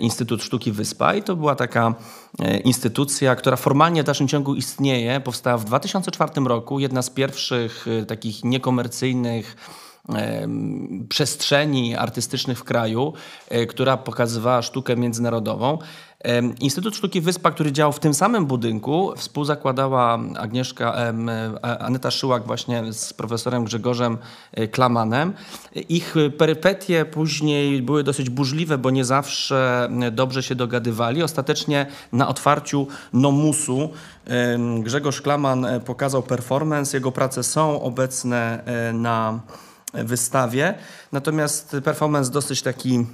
Instytut Sztuki Wyspa i to była taka e, instytucja, która formalnie w dalszym ciągu istnieje. Powstała w 2004 roku, jedna z pierwszych takich niekomercyjnych przestrzeni artystycznych w kraju, która pokazywała sztukę międzynarodową. Instytut Sztuki Wyspa, który działał w tym samym budynku, współzakładała Agnieszka, Aneta Szyłak właśnie z profesorem Grzegorzem e, Klamanem. Ich perypetie później były dosyć burzliwe, bo nie zawsze dobrze się dogadywali. Ostatecznie na otwarciu Nomusu Grzegorz Klaman e, pokazał performance. Jego prace są obecne e, na wystawie. Natomiast performance dosyć taki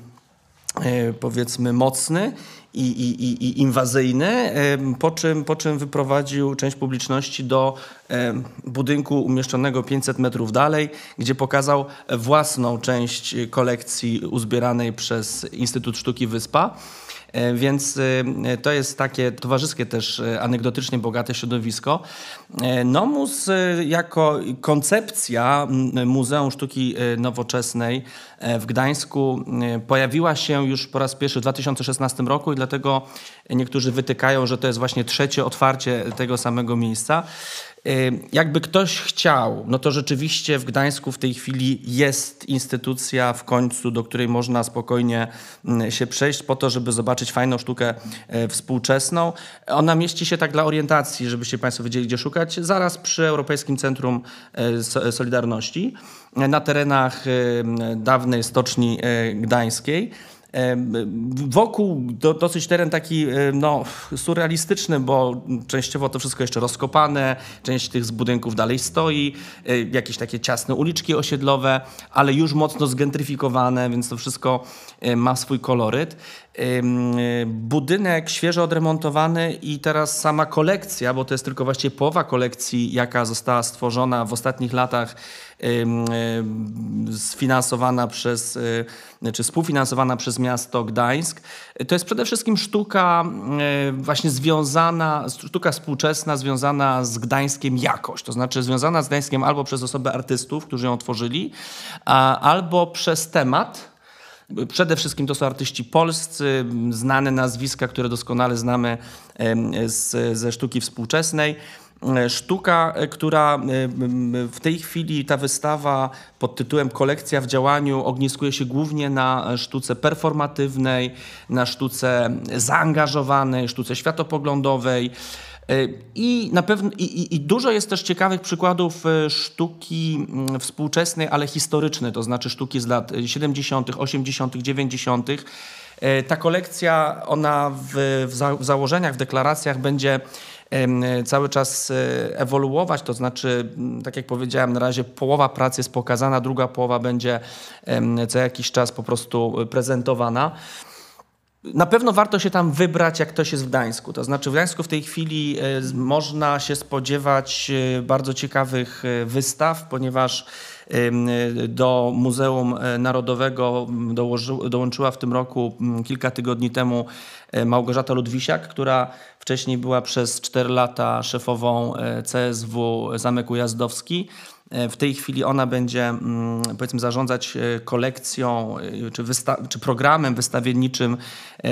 powiedzmy mocny i, i, i inwazyjny, po czym, po czym wyprowadził część publiczności do budynku umieszczonego 500 metrów dalej, gdzie pokazał własną część kolekcji uzbieranej przez Instytut Sztuki Wyspa. E, więc e, to jest takie towarzyskie też e, anegdotycznie bogate środowisko. Nomus jako koncepcja Muzeum Sztuki Nowoczesnej w Gdańsku pojawiła się już po raz pierwszy w 2016 roku i dlatego niektórzy wytykają, że to jest właśnie trzecie otwarcie tego samego miejsca. Jakby ktoś chciał, no to rzeczywiście w Gdańsku w tej chwili jest instytucja w końcu, do której można spokojnie mm, się przejść po to, żeby zobaczyć fajną sztukę e, współczesną. Ona mieści się tak dla orientacji, żebyście Państwo wiedzieli, gdzie szukać, zaraz przy Europejskim Centrum e, Solidarności na terenach e, dawnej Stoczni Gdańskiej. Wokół do, dosyć teren taki no, surrealistyczny, bo częściowo to wszystko jeszcze rozkopane, część tych budynków dalej stoi, e, jakieś takie ciasne uliczki osiedlowe, ale już mocno zgentryfikowane, więc to wszystko e, ma swój koloryt. Budynek świeżo odremontowany i teraz sama kolekcja, bo to jest tylko właściwie połowa kolekcji, jaka została stworzona w ostatnich latach, sfinansowana przez, e, czy współfinansowana przez miasto Gdańsk. To jest przede wszystkim sztuka e, właśnie związana, sztuka współczesna związana z Gdańskiem jakoś, to znaczy związana z Gdańskiem albo przez osoby artystów, którzy ją tworzyli, albo przez temat, Przede wszystkim to są artyści polscy, znane nazwiska, które doskonale znamy z, ze sztuki współczesnej. Sztuka, która w tej chwili ta wystawa pod tytułem Kolekcja w działaniu ogniskuje się głównie na sztuce performatywnej, na sztuce zaangażowanej, sztuce światopoglądowej. E, I, na pewno, i, i, dużo jest też ciekawych przykładów e, sztuki mm, współczesnej, ale historycznej, to znaczy sztuki z lat 70., 80., 90. Ta kolekcja, ona w, w założeniach, w deklaracjach będzie cały czas ewoluować, to znaczy, tak jak powiedziałem, na razie połowa pracy jest pokazana, druga połowa będzie co jakiś czas po prostu prezentowana. Na pewno warto się tam wybrać, jak ktoś jest w Gdańsku. To znaczy, w Gdańsku w tej chwili można się spodziewać bardzo ciekawych wystaw, ponieważ do Muzeum Narodowego dołączyła w tym roku kilka tygodni temu e, Małgorzata Ludwisiak, która wcześniej była przez 4 lata szefową e, CSW Zamek Ujazdowski. W tej chwili ona będzie, mm, powiedzmy, zarządzać e, kolekcją e, czy, wysta- czy programem wystawienniczym e,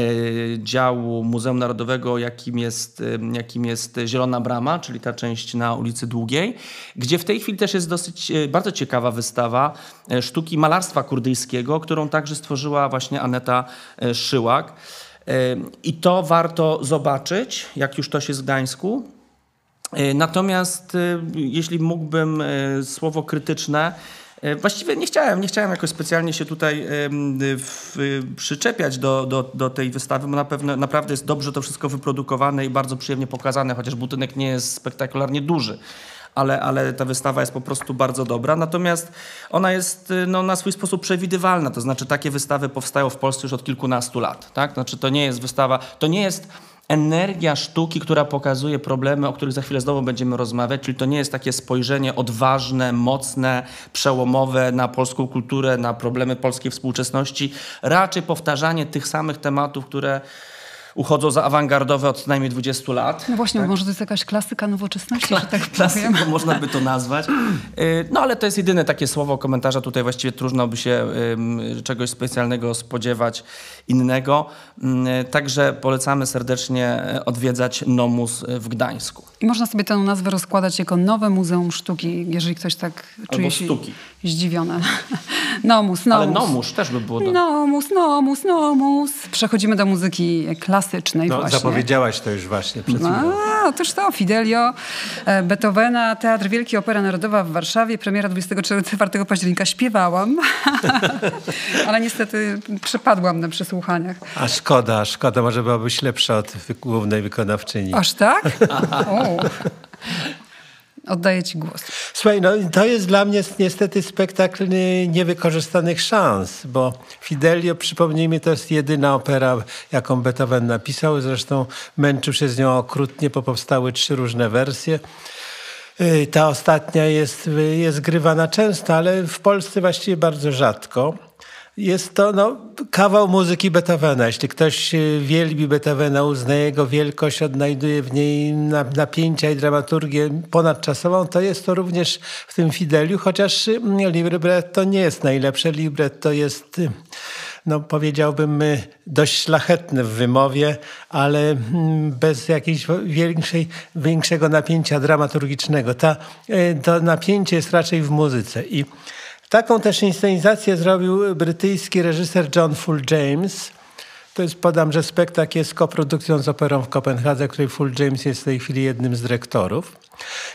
działu Muzeum Narodowego, jakim jest, jakim jest Zielona Brama, czyli ta część na ulicy Długiej, gdzie w tej chwili też jest dosyć bardzo ciekawa wystawa sztuki malarstwa kurdyjskiego, którą także stworzyła właśnie Aneta Szyłak. I to warto zobaczyć, jak już to się z Gdańsku. E, natomiast e, jeśli mógłbym e, słowo krytyczne, Właściwie nie chciałem, nie chciałem jakoś specjalnie się tutaj w, przyczepiać do, do, do, tej wystawy, bo na pewno, naprawdę jest dobrze to wszystko wyprodukowane i bardzo przyjemnie pokazane, chociaż budynek nie jest spektakularnie duży. Ale, ale ta wystawa jest po prostu bardzo dobra. Natomiast ona jest no, na swój sposób przewidywalna. To znaczy, takie wystawy powstają w Polsce już od kilkunastu lat. Tak? Znaczy, to nie jest wystawa, to nie jest energia sztuki, która pokazuje problemy, o których za chwilę znowu będziemy rozmawiać, czyli to nie jest takie spojrzenie odważne, mocne, przełomowe na polską kulturę, na problemy polskiej współczesności, raczej powtarzanie tych samych tematów, które uchodzą za awangardowe od co najmniej 20 lat. No właśnie, tak? może to jest jakaś klasyka nowoczesności, Kla- że tak klasyka, powiem. można by to nazwać. Y, no ale to jest jedyne takie słowo komentarza. Tutaj właściwie trudno by się czegoś specjalnego spodziewać innego. Y, także polecamy serdecznie odwiedzać Nomus w Gdańsku. I można sobie tę nazwę rozkładać jako nowe Muzeum Sztuki, jeżeli ktoś tak czuje Albo się sztuki. zdziwiony. nomus, nomus. Ale Nomus też by było. Do... Nomus, nomus, nomus. Przechodzimy do muzyki klasycznej no, właśnie. Zapowiedziałaś to już właśnie przed chwilą. No, otóż to, Fidelio, e, Beethovena, Teatr Wielki Opera Narodowa w Warszawie, premiera 24 października. Śpiewałam, ale niestety przepadłam na przesłuchaniach. A szkoda, szkoda, może byłabyś lepsza od głównej wykonawczyni. Aż tak? o. Oddaję ci głos. Słuchaj, no to jest dla mnie niestety spektakl niewykorzystanych szans, bo Fidelio, przypomnijmy, to jest jedyna opera, jaką Beethoven napisał. Zresztą męczył się z nią okrutnie, bo powstały trzy różne wersje. Y, ta ostatnia jest, jest grywana często, ale w Polsce właściwie bardzo rzadko. Jest to no, kawał muzyki Beethovena. Jeśli ktoś wielbi Beethovena, uzna jego wielkość, odnajduje w niej napięcia i dramaturgię ponadczasową, to jest to również w tym Fideliu, chociaż mm, libretto nie jest najlepsze. Libretto jest no powiedziałbym, dość szlachetne w wymowie, ale mm, bez jakiegoś większej, większego napięcia dramaturgicznego. Ta, to napięcie jest raczej w muzyce. I Taką też inscenizację zrobił brytyjski reżyser John Full James. To jest, podam, że spektakl jest koprodukcją z operą w Kopenhadze, której Full James jest w tej chwili jednym z dyrektorów.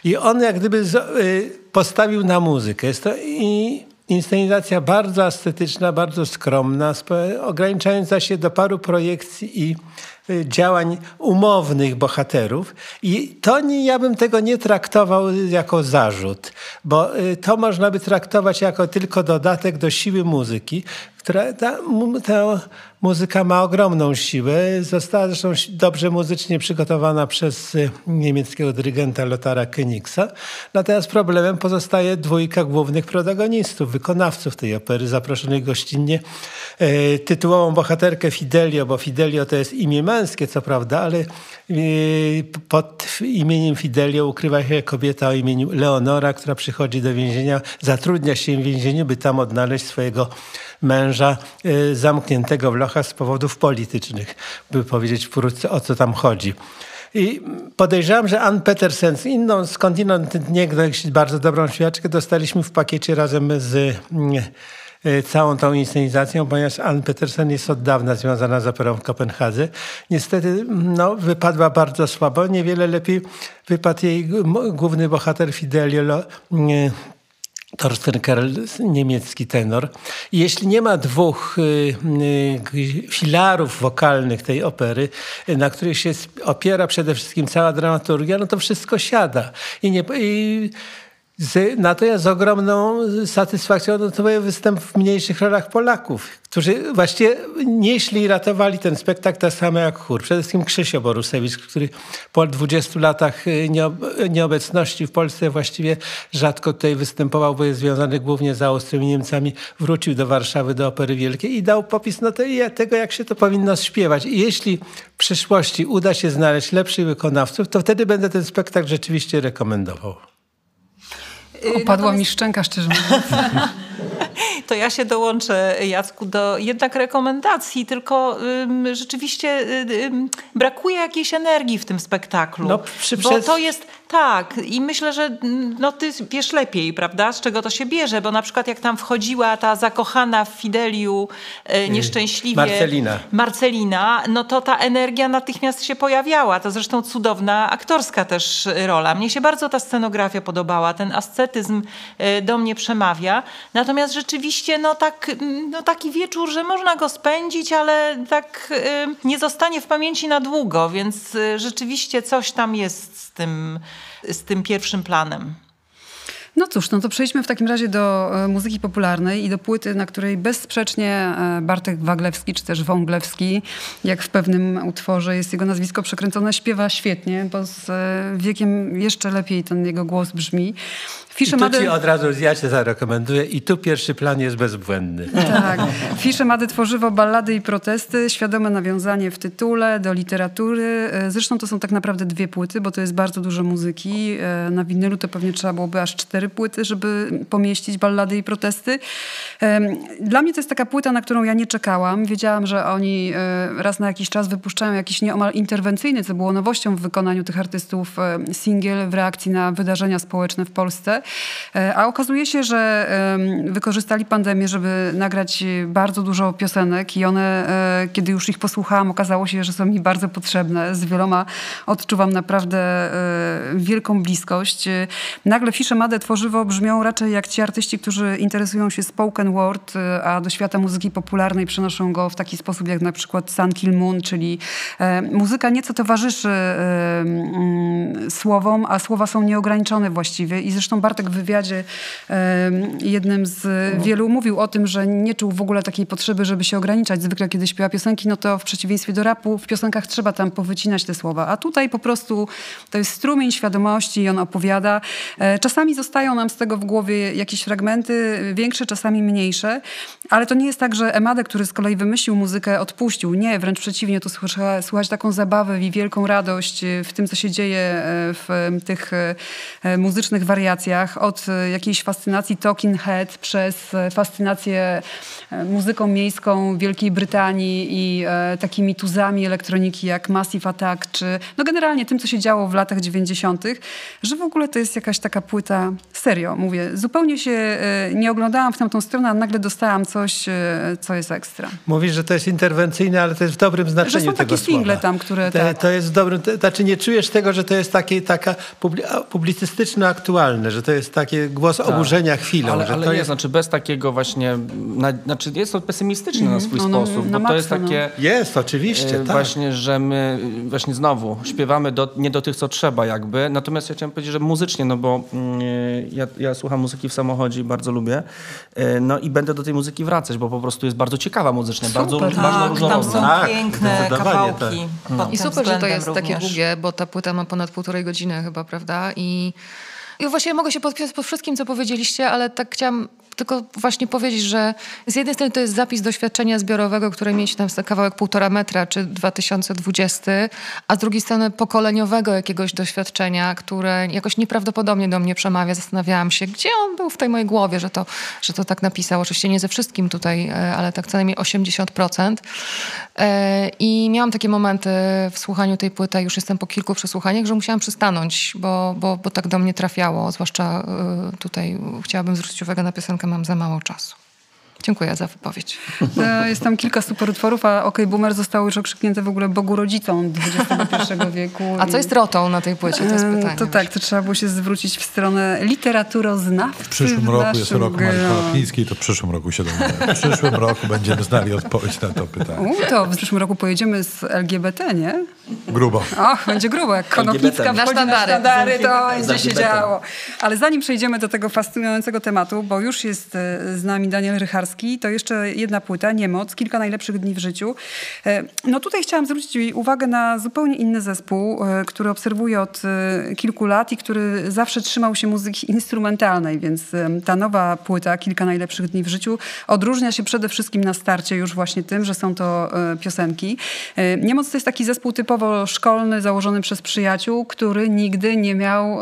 I on jak gdyby y, postawił na muzykę. Jest to i inscenizacja bardzo estetyczna, bardzo skromna, ograniczająca się do paru projekcji i działań umownych bohaterów. I to nie, ja bym tego nie traktował jako zarzut, bo y, to można by traktować jako tylko dodatek do siły muzyki, która ta, ta muzyka ma ogromną siłę. Została zresztą dobrze muzycznie przygotowana przez y, niemieckiego dyrygenta Lothara Königsa. Natomiast problemem pozostaje dwójka głównych protagonistów, wykonawców tej opery, zaproszonych gościnnie. E, tytułową bohaterkę Fidelio, bo Fidelio to jest imię męskie, co prawda, ale e, pod imieniem Fidelio ukrywa się kobieta o imieniu Leonora, która przychodzi do więzienia, zatrudnia się w więzieniu, by tam odnaleźć swojego męża e, zamkniętego w z powodów politycznych, by powiedzieć wkrótce o co tam chodzi. I podejrzewam, że Ann Petersen, inną skądinąd niegdyś bardzo dobrą śpiewaczkę, dostaliśmy w pakiecie razem z mm, e, całą tą inscenizacją, ponieważ Ann Petersen jest od dawna związana z operą w Kopenhadze. Niestety no, wypadła bardzo słabo. Niewiele lepiej wypadł jej główny bohater Fidelio Torsten Kerl, niemiecki tenor. Jeśli nie ma dwóch y, y, filarów wokalnych tej opery, y, na których się opiera przede wszystkim cała dramaturgia, no to wszystko siada. I, nie, i z, natomiast z ogromną satysfakcją notuję występ w mniejszych rolach Polaków, którzy właściwie nieśli i ratowali ten spektakl tak samo jak chór. Przede wszystkim Krzysio Borusewicz, który po 20 latach y, nieobecności w Polsce właściwie rzadko tutaj występował, bo jest związany głównie z Austrią Niemcami. Wrócił do Warszawy, do Opery Wielkiej i dał popis no tego, jak się to powinno śpiewać. I jeśli w przyszłości uda się znaleźć lepszych wykonawców, to wtedy będę ten spektakl rzeczywiście rekomendował. Y, Opadła Natomiast... mi szczęka, szczerze mówiąc. To ja się dołączę, Jacku, do jednak rekomendacji, tylko ym, rzeczywiście ym, brakuje jakiejś energii w tym spektaklu. No, przy, bo to jest tak, i myślę, że mm, no ty wiesz lepiej, prawda, z czego to się bierze, bo na przykład jak tam wchodziła ta zakochana w Fideliu e, nieszczęśliwie Marcelina. Marcelina, no to ta energia natychmiast się pojawiała. To zresztą cudowna aktorska też rola. Mnie się bardzo ta scenografia podobała, ten ascetyzm e, do mnie przemawia. Natomiast rzeczywiście no, tak, no taki wieczór, że można go spędzić, ale tak e, nie zostanie w pamięci na długo, więc e, rzeczywiście coś tam jest z tym z tym pierwszym planem. No cóż, no to przejdźmy w takim razie do e, muzyki popularnej i do płyty, na której bezsprzecznie e, Bartek Waglewski, czy też Wąglewski, jak w pewnym utworze jest jego nazwisko przekręcone, śpiewa świetnie, bo z e, wiekiem jeszcze lepiej ten jego głos brzmi. Fisze I tu ci od razu ja cię zarekomenduję i tu pierwszy plan jest bezbłędny. Tak. Fisze Mady tworzywo ballady i protesty, świadome nawiązanie w tytule do literatury. E, zresztą to są tak naprawdę dwie płyty, bo to jest bardzo dużo muzyki. E, na winylu to pewnie trzeba byłoby aż cztery płyty, żeby pomieścić ballady i protesty. Dla mnie to jest taka płyta, na którą ja nie czekałam. Wiedziałam, że oni e, raz na jakiś czas wypuszczają jakiś nieomal interwencyjny, co było nowością w wykonaniu tych artystów, singiel w reakcji na wydarzenia społeczne w Polsce. E, a okazuje się, że wykorzystali pandemię, żeby nagrać bardzo dużo piosenek i one, e, kiedy już ich posłuchałam, okazało się, że są mi bardzo potrzebne. Z wieloma odczuwam naprawdę e, wielką bliskość. Nagle Fisze Made tworzywo brzmią raczej jak ci artyści, którzy interesują się spoken word, a do świata muzyki popularnej przenoszą go w taki sposób jak na przykład Sun Kill Moon, czyli muzyka nieco towarzyszy słowom, a słowa są nieograniczone właściwie i zresztą bardzo Bartek w wywiadzie jednym z wielu mówił o tym, że nie czuł w ogóle takiej potrzeby, żeby się ograniczać. Zwykle kiedy śpiewa piosenki, no to w przeciwieństwie do rapu w piosenkach trzeba tam powycinać te słowa. A tutaj po prostu to jest strumień świadomości i on opowiada. E, czasami zostają nam z tego w głowie jakieś fragmenty, większe, czasami mniejsze, ale to nie jest tak, że Emade, który z kolei wymyślił muzykę, odpuścił. Nie, wręcz przeciwnie, tu słychać taką zabawę i wielką radość w tym, co się dzieje e, w tych e, muzycznych wariacjach od e, jakiejś fascynacji Talking Head przez e, fascynację e, muzyką miejską Wielkiej Brytanii i takimi tuzami elektroniki jak Massive Attack, czy no generalnie tym, co się działo w latach 90., że w ogóle to jest jakaś taka płyta, serio mówię, zupełnie się nie oglądałam w tamtą stronę, a nagle dostałam coś, co jest ekstra. Mówisz, że to jest interwencyjne, ale to jest w dobrym znaczeniu że są takie single tam, które... Te, tak. To jest w dobrym, to, znaczy nie czujesz tego, że to jest takie taka publicystyczno-aktualne, że to jest taki głos tak. oburzenia chwilą. Ale, że ale to nie, jest... znaczy bez takiego właśnie, na, znaczy jest to pesymistyczne mm, na swój no, no, sposób, no, bo to jest takie... Jest, oczywiście, e, tak. Właśnie, że my właśnie znowu śpiewamy do, nie do tych, co trzeba jakby, natomiast ja chciałem powiedzieć, że muzycznie, no bo mm, ja, ja słucham muzyki w samochodzie i bardzo lubię, e, no i będę do tej muzyki wracać, bo po prostu jest bardzo ciekawa muzycznie, super, bardzo, tak, bardzo różnorodna. Tam są tak, piękne kawałki. Tak. No. I super, że to jest takie długie, bo ta płyta ma ponad półtorej godziny chyba, prawda? I i właściwie mogę się podpisać pod wszystkim, co powiedzieliście, ale tak chciałam tylko właśnie powiedzieć, że z jednej strony to jest zapis doświadczenia zbiorowego, które mieliście tam kawałek półtora metra, czy 2020, a z drugiej strony pokoleniowego jakiegoś doświadczenia, które jakoś nieprawdopodobnie do mnie przemawia. Zastanawiałam się, gdzie on był w tej mojej głowie, że to, że to tak napisał. Oczywiście nie ze wszystkim tutaj, e, ale tak co najmniej 80%. E, I miałam takie momenty w słuchaniu tej płyty, już jestem po kilku przesłuchaniach, że musiałam przystanąć, bo, bo, bo tak do mnie trafiało. Zwłaszcza e, tutaj chciałabym zwrócić uwagę na piosenkę Mam za mało czasu. Dziękuję za wypowiedź. E, jest tam kilka super utworów, a OK Boomer zostało już okrzyknięte w ogóle Bogu rodzicom XXI wieku. A co jest rotą na tej płycie? To jest E, pytanie. To tak, to trzeba było się zwrócić w stronę literaturoznawcy. W przyszłym roku jest rok Marii. Konopnickiej, to w przyszłym roku się dowiemy. W przyszłym roku będziemy znali odpowiedź na to pytanie. U, to w przyszłym roku pojedziemy z LGBT, nie? Grubo. Och, będzie grubo. Jak Konopnicka LGBT. wchodzi na Na sztandary. to będzie się działo. Ale zanim przejdziemy do tego fascynującego tematu, bo już jest e, z nami Daniel Rycharski, to jeszcze jedna płyta, Niemoc, kilka najlepszych dni w życiu. E, No tutaj chciałam zwrócić uwagę na zupełnie inny zespół, e, który obserwuję od e, kilku lat i który zawsze trzymał się muzyki instrumentalnej, więc ta nowa płyta, kilka najlepszych dni w życiu, odróżnia się przede wszystkim na starcie już właśnie tym, że są to piosenki. Niemoc to jest taki zespół typowo szkolny, założony przez przyjaciół, który nigdy nie miał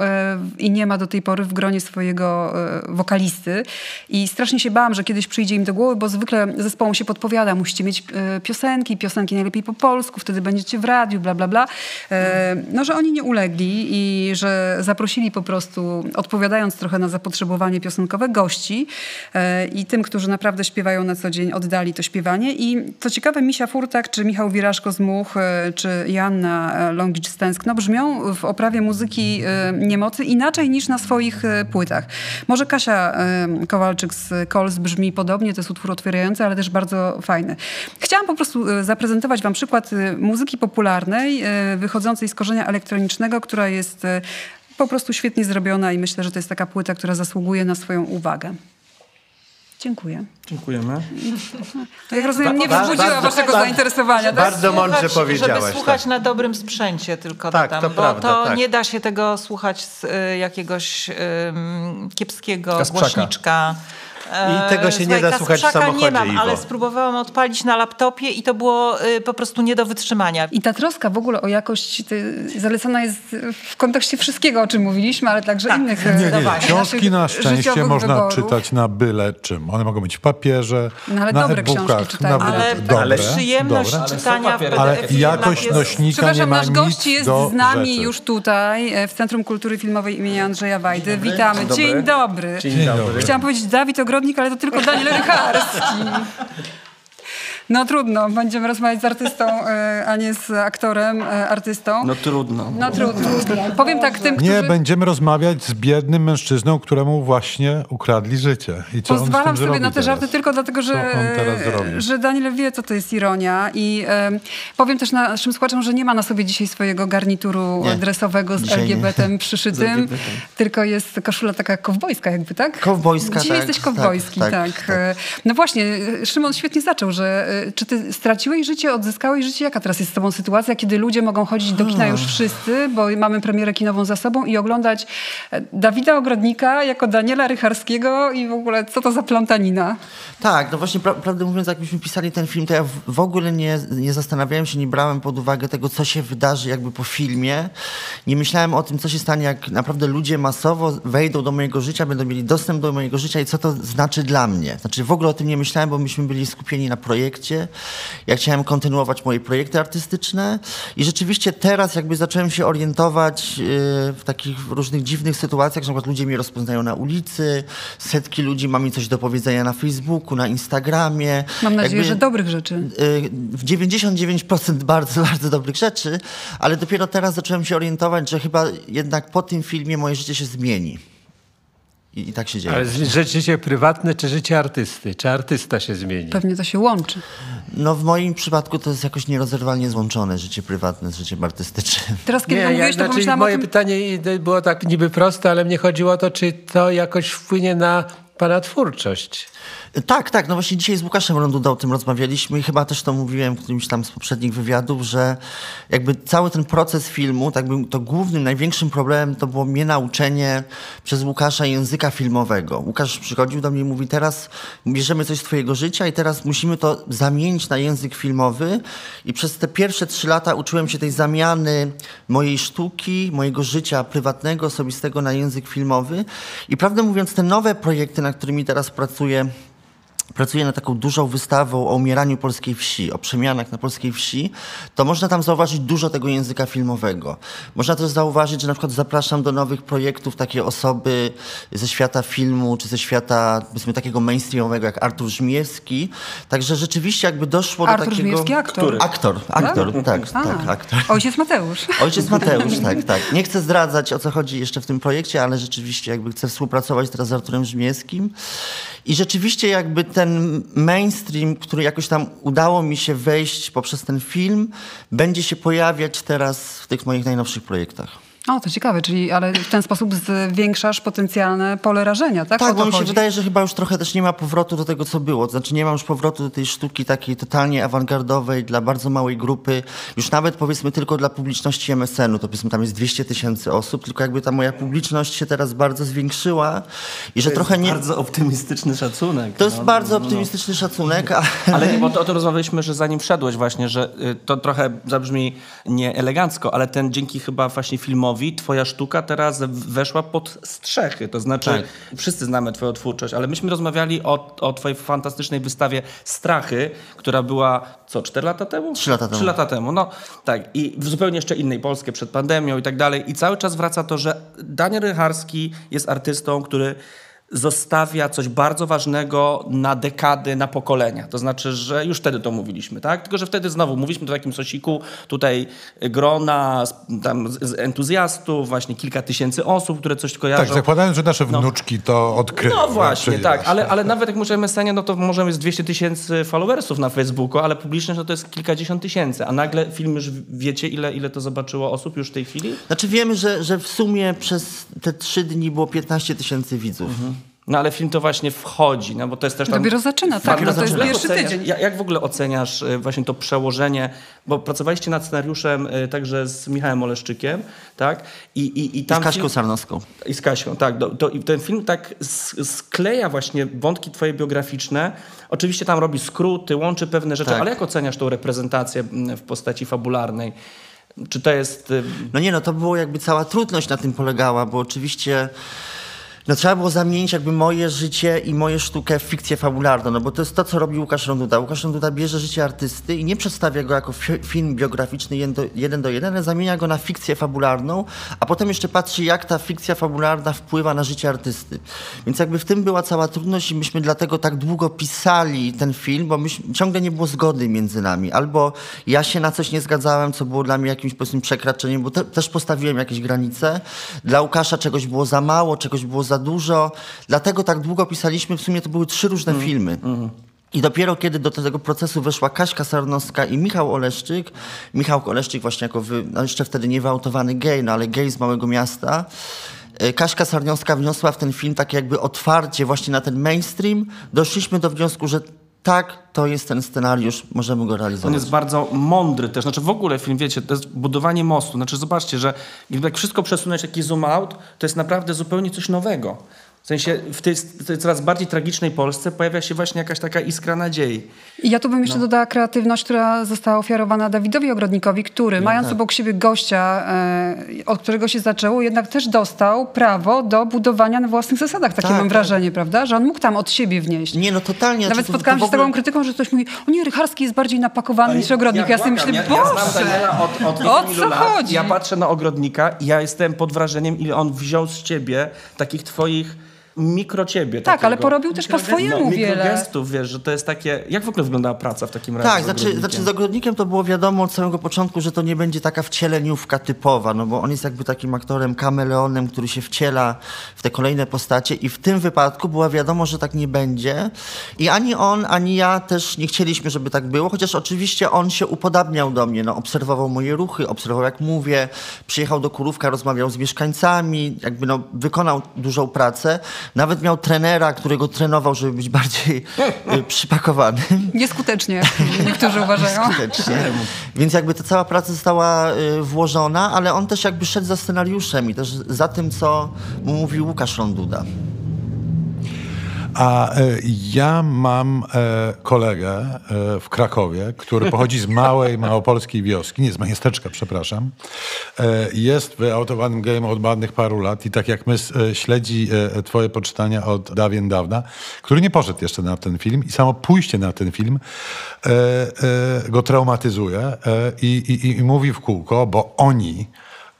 i nie ma do tej pory w gronie swojego wokalisty. I strasznie się bałam, że kiedyś przyjdzie im do głowy, bo zwykle zespołom się podpowiada, musicie mieć e, piosenki, piosenki najlepiej po polsku, wtedy będziecie w radiu, bla, bla, bla. E, No, że oni nie ulegli i że zaprosili po prostu, odpowiadając trochę na zapotrzebowanie piosenkowe, gości e, i tym, którzy naprawdę śpiewają na co dzień, oddali to śpiewanie. I co ciekawe, Misia Furtak, czy Michał Wirażko z Much, czy Joanna e, Longicz z Tęskno brzmią w oprawie muzyki Niemocy inaczej niż na swoich płytach. Może Kasia Kowalczyk z Kols brzmi podobnie, to jest utwór otwierający, ale też bardzo fajny. Chciałam po prostu e, zaprezentować wam przykład e, muzyki popularnej, e, wychodzącej z korzenia elektronicznego, która jest po prostu świetnie zrobiona i myślę, że to jest taka płyta, która zasługuje na swoją uwagę. Dziękuję. Dziękujemy. To jak rozumiem, nie bardzo- waszego ba- zainteresowania. tak? Bardzo mądrze Słuchać, powiedziałaś. Żeby słuchać tak. na dobrym sprzęcie tylko Tak, dodam, to bo prawda, to tak. nie da się tego słuchać z y, jakiegoś ym, kiepskiego Kasprzaka. głośniczka. I tego się nie Słuchaj, da słuchać w samochodzie, nie mam, Iwo. ale spróbowałam odpalić na laptopie i to było y, po prostu nie do wytrzymania. I ta troska w ogóle o jakość ty, zalecana jest w kontekście wszystkiego, o czym mówiliśmy, ale także Tak. innych Nie, e, nie, naszych książki na szczęście można wyborów. czytać na byle czym. One mogą być w papierze, No, ale na dobre książki e-bookach, na Ale, dobre, ale przyjemność dobre. czytania. Ale PDF-ie jakość jest- nośnika nie Przepraszam, ma nasz gość jest z nami rzeczy. już tutaj e, w Centrum Kultury Filmowej imienia Andrzeja Wajdy. Witamy. dobry. Dzień dobry. Dzień dobry. Chciałam powiedzieć Dawid Ogrodnik, ale to tylko Daniel Rycharski. No trudno, będziemy rozmawiać z artystą, e, a nie z aktorem, e, artystą. No trudno. No trudno. Powiem tak tym, którzy... Nie, będziemy rozmawiać z biednym mężczyzną, któremu właśnie ukradli życie. I co Pozwalam on z tym sobie zrobi na te teraz? żarty tylko dlatego, że, zrobi? że Daniel wie, co to jest ironia. I e, powiem też naszym słuchaczom, że nie ma na sobie dzisiaj swojego garnituru Nie. dresowego z. LGBT-em przyszytym, LGBT. tylko jest koszula taka kowbojska jakby, tak? Kowbojska, Dzisiaj tak, jesteś kowbojski, tak. tak, tak, tak. E, No właśnie, e, Szymon świetnie zaczął, że e, czy ty straciłeś życie, odzyskałeś życie? Jaka teraz jest z tobą sytuacja, kiedy ludzie mogą chodzić do kina już wszyscy, bo mamy premierę kinową za sobą i oglądać e, Dawida Ogrodnika jako Daniela Rycharskiego i w ogóle co to za plątanina? Tak, no właśnie, pra prawdę mówiąc, jakbyśmy pisali ten film, to ja w, w ogóle nie, nie zastanawiałem się, nie brałem pod uwagę tego, co się wydarzy jakby po filmie. Nie myślałem o tym, co się stanie, jak naprawdę ludzie masowo wejdą do mojego życia, będą mieli dostęp do mojego życia i co to znaczy dla mnie. Znaczy w ogóle o tym nie myślałem, bo myśmy byli skupieni na projekcie. Ja chciałem kontynuować moje projekty artystyczne i rzeczywiście teraz jakby zacząłem się orientować yy, w takich różnych dziwnych sytuacjach, że na przykład ludzie mnie rozpoznają na ulicy, setki ludzi ma mi coś do powiedzenia na Facebooku, na Instagramie. Mam nadzieję, Jakby, że dobrych rzeczy. y, w 99% bardzo, bardzo dobrych rzeczy, ale dopiero teraz zacząłem się orientować, że chyba jednak po tym filmie moje życie się zmieni. I, i tak się dzieje. Ale ży- życie prywatne czy życie artysty? Czy artysta się zmieni? Pewnie to się łączy. No w moim przypadku to jest jakoś nierozerwalnie złączone życie prywatne z życiem artystycznym. Teraz, kiedy Nie, to ja, to znaczy, pomyślałam moje o tym... pytanie było tak niby proste, ale mnie chodziło o to, czy to jakoś wpłynie na pana twórczość. Tak, tak. No właśnie dzisiaj z Łukaszem Rondudą o tym rozmawialiśmy i chyba też to mówiłem w którymś tam z poprzednich wywiadów, że jakby cały ten proces filmu, tak bym, to głównym, największym problemem to było mnie nauczenie przez Łukasza języka filmowego. Łukasz przychodził do mnie i mówi, teraz bierzemy coś z twojego życia i teraz musimy to zamienić na język filmowy i przez te pierwsze trzy lata uczyłem się tej zamiany mojej sztuki, mojego życia prywatnego, osobistego na język filmowy i prawdę mówiąc te nowe projekty, nad którymi teraz pracuję, pracuje nad taką dużą wystawą o umieraniu polskiej wsi, o przemianach na polskiej wsi, to można tam zauważyć dużo tego języka filmowego. Można też zauważyć, że na przykład zapraszam do nowych projektów takie osoby ze świata filmu, czy ze świata, powiedzmy, takiego mainstreamowego, jak Artur Żmijewski. Także rzeczywiście jakby doszło Artur do takiego... Żmijewski, aktor. Który? Aktor, aktor, tak, tak, tak aktor. Ojciec Mateusz. Ojciec Mateusz, tak, tak. Nie chcę zdradzać, o co chodzi jeszcze w tym projekcie, ale rzeczywiście jakby chcę współpracować teraz z Arturem Żmijewskim. I rzeczywiście jakby ten mainstream, który jakoś tam udało mi się wejść poprzez ten film, będzie się pojawiać teraz w tych moich najnowszych projektach. O, to ciekawe, czyli ale w ten sposób zwiększasz potencjalne pole rażenia, tak? Tak, bo mi się wydaje, że chyba już trochę też nie ma powrotu do tego, co było. Znaczy nie ma już powrotu do tej sztuki takiej totalnie awangardowej dla bardzo małej grupy. Już nawet powiedzmy tylko dla publiczności MSN-u, to powiedzmy tam jest 200 tysięcy osób, tylko jakby ta moja publiczność się teraz bardzo zwiększyła i że to trochę jest nie... bardzo optymistyczny szacunek. To jest no, bardzo no, no. optymistyczny szacunek, a... Ale nie, bo to, o tym rozmawialiśmy, że zanim wszedłeś właśnie, że y, to trochę zabrzmi nie elegancko, ale ten dzięki chyba właśnie filmowi twoja sztuka teraz weszła pod strzechy. To znaczy, Tak. wszyscy znamy twoją twórczość, ale myśmy rozmawiali o, o twojej fantastycznej wystawie Strachy, która była, co, 4 lata temu? Trzy lata temu. 3 lata temu, no tak. I w zupełnie jeszcze innej Polskę przed pandemią i tak dalej. I cały czas wraca to, że Daniel Rycharski jest artystą, który zostawia coś bardzo ważnego na dekady, na pokolenia. To znaczy, że już wtedy to mówiliśmy, tak? Tylko, że wtedy znowu mówiliśmy o takim sosiku, tutaj grona z- tam z- z entuzjastów, właśnie kilka tysięcy osób, które coś kojarzą. Tak, zakładając, że nasze wnuczki to odkryją. No właśnie, tak, ale, ale nawet jak mówimy scenie, no to możemy jest 200 tysięcy followersów na Facebooku, ale publiczność no to jest kilkadziesiąt tysięcy, a nagle film już wiecie, ile, ile to zobaczyło osób już w tej chwili? Znaczy wiemy, że, że w sumie przez te trzy dni było 15 tysięcy widzów. No ale film to właśnie wchodzi, no bo to jest też tam... Dopiero zaczyna, tak, Bardzo no to jest pierwszy tydzień. Jak, jak w ogóle oceniasz y, właśnie to przełożenie, bo pracowaliście nad scenariuszem y, także z Michałem Oleszczykiem, tak? I, i, i Z tam Kaśką film- Sarnowską. I z Kasią, tak. Do, to, I ten film tak skleja właśnie wątki twoje biograficzne. Oczywiście tam robi skróty, łączy pewne rzeczy, Tak. ale jak oceniasz tą reprezentację mm, w postaci fabularnej? Czy to jest... y, No nie, no to było jakby cała trudność na tym polegała, bo oczywiście no trzeba było zamienić jakby moje życie i moją sztukę w fikcję fabularną, no bo to jest to, co robi Łukasz Ronduda. Łukasz Ronduda bierze życie artysty i nie przedstawia go jako fi- film biograficzny jeden do, jeden ale zamienia go na fikcję fabularną, a potem jeszcze patrzy, jak ta fikcja fabularna wpływa na życie artysty. Więc jakby w tym była cała trudność i myśmy dlatego tak długo pisali ten film, bo myśmy, ciągle nie było zgody między nami. Albo ja się na coś nie zgadzałem, co było dla mnie jakimś powiedzmy przekraczeniem, bo te, też postawiłem jakieś granice. Dla Łukasza czegoś było za mało, czegoś było za dużo. Dlatego tak długo pisaliśmy. W sumie to były trzy różne filmy. I dopiero kiedy do tego procesu weszła Kaśka Sarnowska i Michał Oleszczyk, Michał Oleszczyk właśnie jako wy, no jeszcze wtedy niewyautowane gej, no ale gej z małego miasta, e, Kaśka Sarnowska wniosła w ten film takie jakby otwarcie właśnie na ten mainstream, doszliśmy do wniosku, że tak, to jest ten scenariusz, możemy go On realizować. jest bardzo mądry też. Znaczy w ogóle film, wiecie, to jest budowanie mostu. Znaczy zobaczcie, że jak wszystko przesunąć, taki zoom out, to jest naprawdę zupełnie coś nowego. W sensie w tej, tej coraz bardziej tragicznej Polsce pojawia się właśnie jakaś taka iskra nadziei. I ja tu bym jeszcze No. dodała kreatywność, która została ofiarowana Dawidowi Ogrodnikowi, który mając tak. obok siebie gościa, e, od którego się zaczęło, jednak też dostał prawo do budowania na własnych zasadach. Takie Tak, mam tak. wrażenie, prawda? Że on mógł tam od siebie wnieść. Nie, no totalnie. Nawet znaczy, to- spotkałam to się z w ogóle- taką krytyką, że ktoś mówi, o nie, Rycharski jest bardziej napakowany niż Ogrodnik. Ja, sobie myślę, ja, ja Boże! Daniela od, od co lat. chodzi? Ja patrzę na Ogrodnika i ja jestem pod wrażeniem, ile on wziął z ciebie takich twoich mikro ciebie. Tak, takiego. ale porobił też po swojemu no, wiele. mikrogestów, wiesz, że to jest takie... Jak w ogóle wyglądała praca w takim razie Tak, z znaczy, znaczy z ogrodnikiem to było wiadomo od samego początku, że to nie będzie taka wcieleniówka typowa, no bo on jest jakby takim aktorem kameleonem, który się wciela w te kolejne postacie i w tym wypadku było wiadomo, że tak nie będzie. I ani on, ani ja też nie chcieliśmy, żeby tak było, chociaż oczywiście on się upodabniał do mnie, no obserwował moje ruchy, obserwował jak mówię, przyjechał do Kurówka, rozmawiał z mieszkańcami, jakby no wykonał dużą pracę. Nawet miał trenera, którego trenował, żeby być bardziej y, przypakowany. Nieskutecznie, niektórzy uważają. Skutecznie. Więc jakby ta cała praca została y, włożona, ale on też jakby szedł za scenariuszem i też za tym, co mu mówił Łukasz Ronduda. A e, ja mam e, kolegę e, w Krakowie, który pochodzi z małej, małopolskiej wioski, nie z miasteczka, przepraszam. Jest wyautowanym gejem od ładnych paru lat i tak jak my śledzi twoje poczytania od dawien dawna, który nie poszedł jeszcze na ten film i samo pójście na ten film go traumatyzuje i, i, i mówi w kółko, bo oni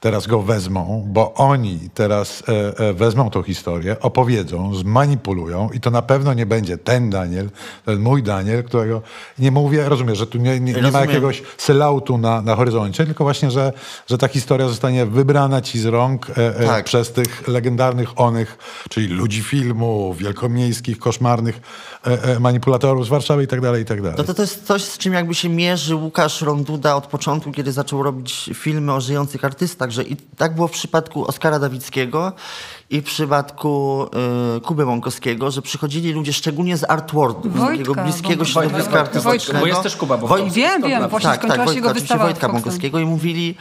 teraz go wezmą, bo oni teraz e, e, wezmą tą historię, opowiedzą, zmanipulują i to na pewno nie będzie ten Daniel, ten mój Daniel, którego nie mówię, rozumiem, że tu nie, nie, nie ma jakiegoś selautu na, na horyzoncie, tylko właśnie, że, że ta historia zostanie wybrana ci z rąk e, e, Tak. przez tych legendarnych onych, czyli ludzi filmu, wielkomiejskich, koszmarnych e, e, manipulatorów z Warszawy i tak dalej, i tak dalej. No to, to jest coś, z czym jakby się mierzy Łukasz Ronduda od początku, kiedy zaczął robić filmy o żyjących artystach, że i tak było w przypadku Oskara Dawickiego i w przypadku y, Kuby Mąkowskiego, że przychodzili ludzie szczególnie z artwordu, z takiego bliskiego bo- środowiska artystycznego. bo jest też Kuba Woj- Mąkowski. Wiem, wiem, właśnie tak, skończyła tak, się jego Wojtka, oczywiście wystawa Wojtka. Mąkowskiego i mówili,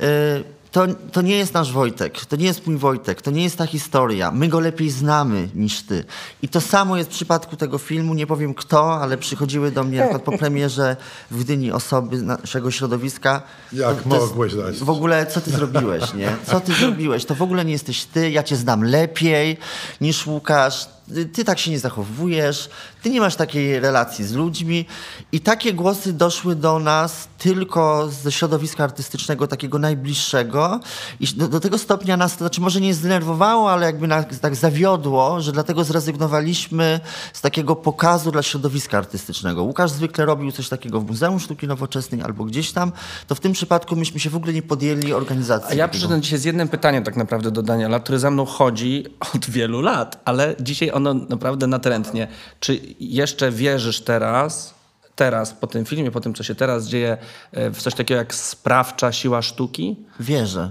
y, to, to nie jest nasz Wojtek, to nie jest mój Wojtek, to nie jest ta historia. My go lepiej znamy niż ty. I to samo jest w przypadku tego filmu, nie powiem kto, ale przychodziły do mnie na przykład po premierze w Gdyni osoby naszego środowiska. Jak To- mogłeś dać? W ogóle, co ty zrobiłeś, nie? Co ty zrobiłeś? To w ogóle nie jesteś ty, ja cię znam lepiej niż Łukasz. Ty, tak się nie zachowujesz, ty nie masz takiej relacji z ludźmi. I takie głosy doszły do nas tylko ze środowiska artystycznego, takiego najbliższego. I do, do tego stopnia nas, to znaczy może nie zdenerwowało, ale jakby nas tak zawiodło, że dlatego zrezygnowaliśmy z takiego pokazu dla środowiska artystycznego. Łukasz zwykle robił coś takiego w Muzeum Sztuki Nowoczesnej albo gdzieś tam, to w tym przypadku myśmy się w ogóle nie podjęli organizacji. A ja przyszedłem dzisiaj z jednym pytaniem tak naprawdę do Daniela, który za mną chodzi od wielu lat, ale dzisiaj ono naprawdę natrętnie. Czy jeszcze wierzysz teraz, teraz po tym filmie, po tym, co się teraz dzieje, e, w coś takiego jak sprawcza siła sztuki? Wierzę.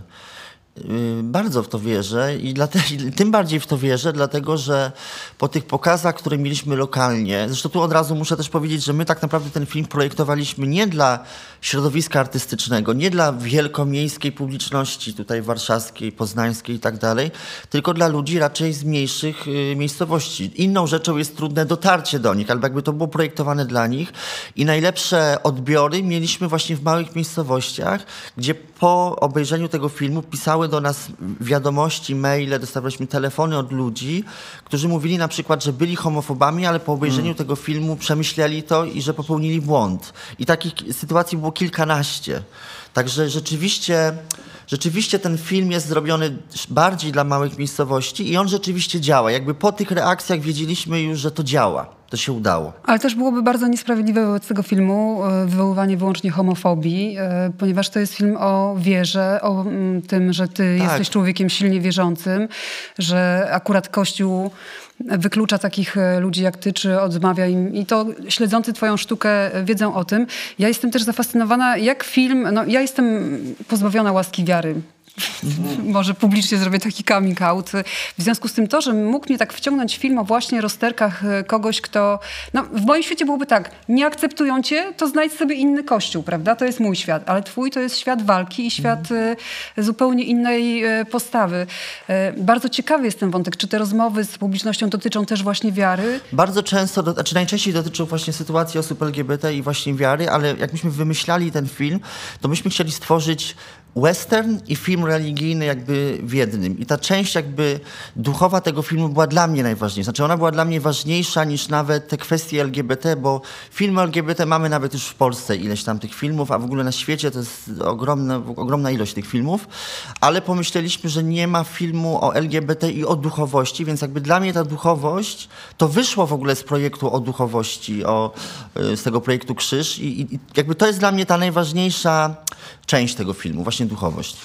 Yy, Bardzo w to wierzę i dlatego, tym bardziej w to wierzę, dlatego że po tych pokazach, które mieliśmy lokalnie, zresztą tu od razu muszę też powiedzieć, że my tak naprawdę ten film projektowaliśmy nie dla środowiska artystycznego, nie dla wielkomiejskiej publiczności tutaj warszawskiej, poznańskiej i tak dalej, tylko dla ludzi raczej z mniejszych y, miejscowości. Inną rzeczą jest trudne dotarcie do nich, albo jakby to było projektowane dla nich i najlepsze odbiory mieliśmy właśnie w małych miejscowościach, gdzie po obejrzeniu tego filmu pisały do nas wiadomości, maile, dostawaliśmy telefony od ludzi, którzy mówili na przykład, że byli homofobami, ale po obejrzeniu tego filmu przemyśleli to i że popełnili błąd. I takich sytuacji było kilkanaście. Także rzeczywiście, rzeczywiście ten film jest zrobiony bardziej dla małych miejscowości i on rzeczywiście działa. Jakby po tych reakcjach wiedzieliśmy już, że to działa. To się udało. Ale też byłoby bardzo niesprawiedliwe wobec tego filmu e, wywoływanie wyłącznie homofobii, e, ponieważ to jest film o wierze, o mm, tym, że ty Tak. jesteś człowiekiem silnie wierzącym, że akurat Kościół wyklucza takich e, ludzi jak ty, czy odmawia im i to śledzący twoją sztukę wiedzą o tym. Ja jestem też zafascynowana, jak film, no ja jestem pozbawiona łaski wiary. Może publicznie zrobię taki coming out. W związku z tym to, że mógł mnie tak wciągnąć film o właśnie rozterkach e, kogoś, kto... No, w moim świecie byłoby tak, nie akceptują cię, to znajdź sobie inny kościół, prawda? To jest mój świat, ale twój to jest świat walki i świat e, zupełnie innej e, postawy. Bardzo ciekawy jest ten wątek. Czy te rozmowy z publicznością dotyczą też właśnie wiary? Bardzo często, do, znaczy najczęściej dotyczą właśnie sytuacji osób LGBT i właśnie wiary, ale jak myśmy wymyślali ten film, to myśmy chcieli stworzyć western i film religijny jakby w jednym. I ta część jakby duchowa tego filmu była dla mnie najważniejsza. Znaczy ona była dla mnie ważniejsza niż nawet te kwestie LGBT, bo filmy LGBT mamy nawet już w Polsce ileś tam tych filmów, a w ogóle na świecie to jest ogromna, ogromna ilość tych filmów. Ale pomyśleliśmy, że nie ma filmu o LGBT i o duchowości, więc jakby dla mnie ta duchowość to wyszło w ogóle z projektu o duchowości, o, y, z tego projektu Krzyż i, i jakby to jest dla mnie ta najważniejsza część tego filmu, właśnie duchowość.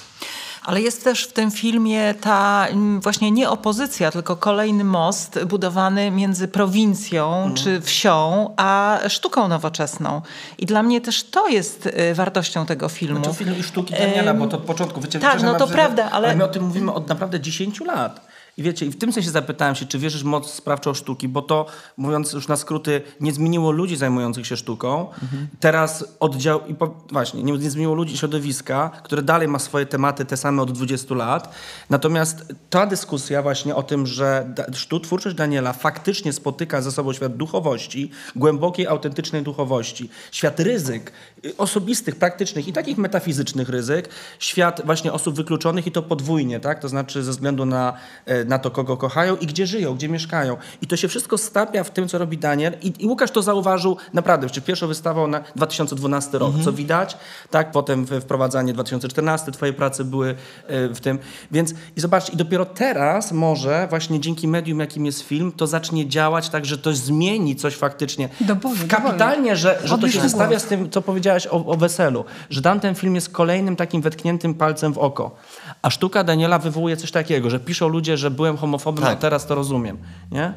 Ale jest też w tym filmie ta mm, właśnie nie opozycja, tylko kolejny most budowany między prowincją czy wsią, a sztuką nowoczesną. I dla mnie też to jest y, wartością tego filmu. Znaczy film i sztuki Daniela, bo to od początku. Wiecie, tak, no to prawda, ale- my o tym mówimy od naprawdę 10 lat. I wiecie, i w tym sensie zapytałem się, czy wierzysz w moc sprawczą sztuki, bo to, mówiąc już na skróty, nie zmieniło ludzi zajmujących się sztuką. Mhm. Teraz oddział, i po, właśnie, nie, nie zmieniło ludzi środowiska, które dalej ma swoje tematy, te same od 20 lat. Natomiast ta dyskusja właśnie o tym, że sztuk, twórczość Daniela faktycznie spotyka ze sobą świat duchowości, głębokiej, autentycznej duchowości, świat ryzyk, osobistych, praktycznych i takich metafizycznych ryzyk, świat właśnie osób wykluczonych i to podwójnie, tak? To znaczy ze względu na e, na to, kogo kochają i gdzie żyją, gdzie mieszkają. I to się wszystko stapia w tym, co robi Daniel. I, i Łukasz to zauważył naprawdę, czy pierwszą wystawą na 2012 rok, mhm. co widać, tak? Potem wprowadzanie 2014, twoje prace były e, w tym. Więc i zobaczcie, i dopiero teraz może właśnie dzięki medium, jakim jest film, to zacznie działać tak, że to zmieni coś faktycznie. Do Boże, Kapitalnie, że, że to się zestawia z tym, co powiedziałaś o, o weselu, że ten film jest kolejnym takim wetkniętym palcem w oko. A sztuka Daniela wywołuje coś takiego, że piszą ludzie, że byłem homofobem, tak. a teraz to rozumiem. Nie?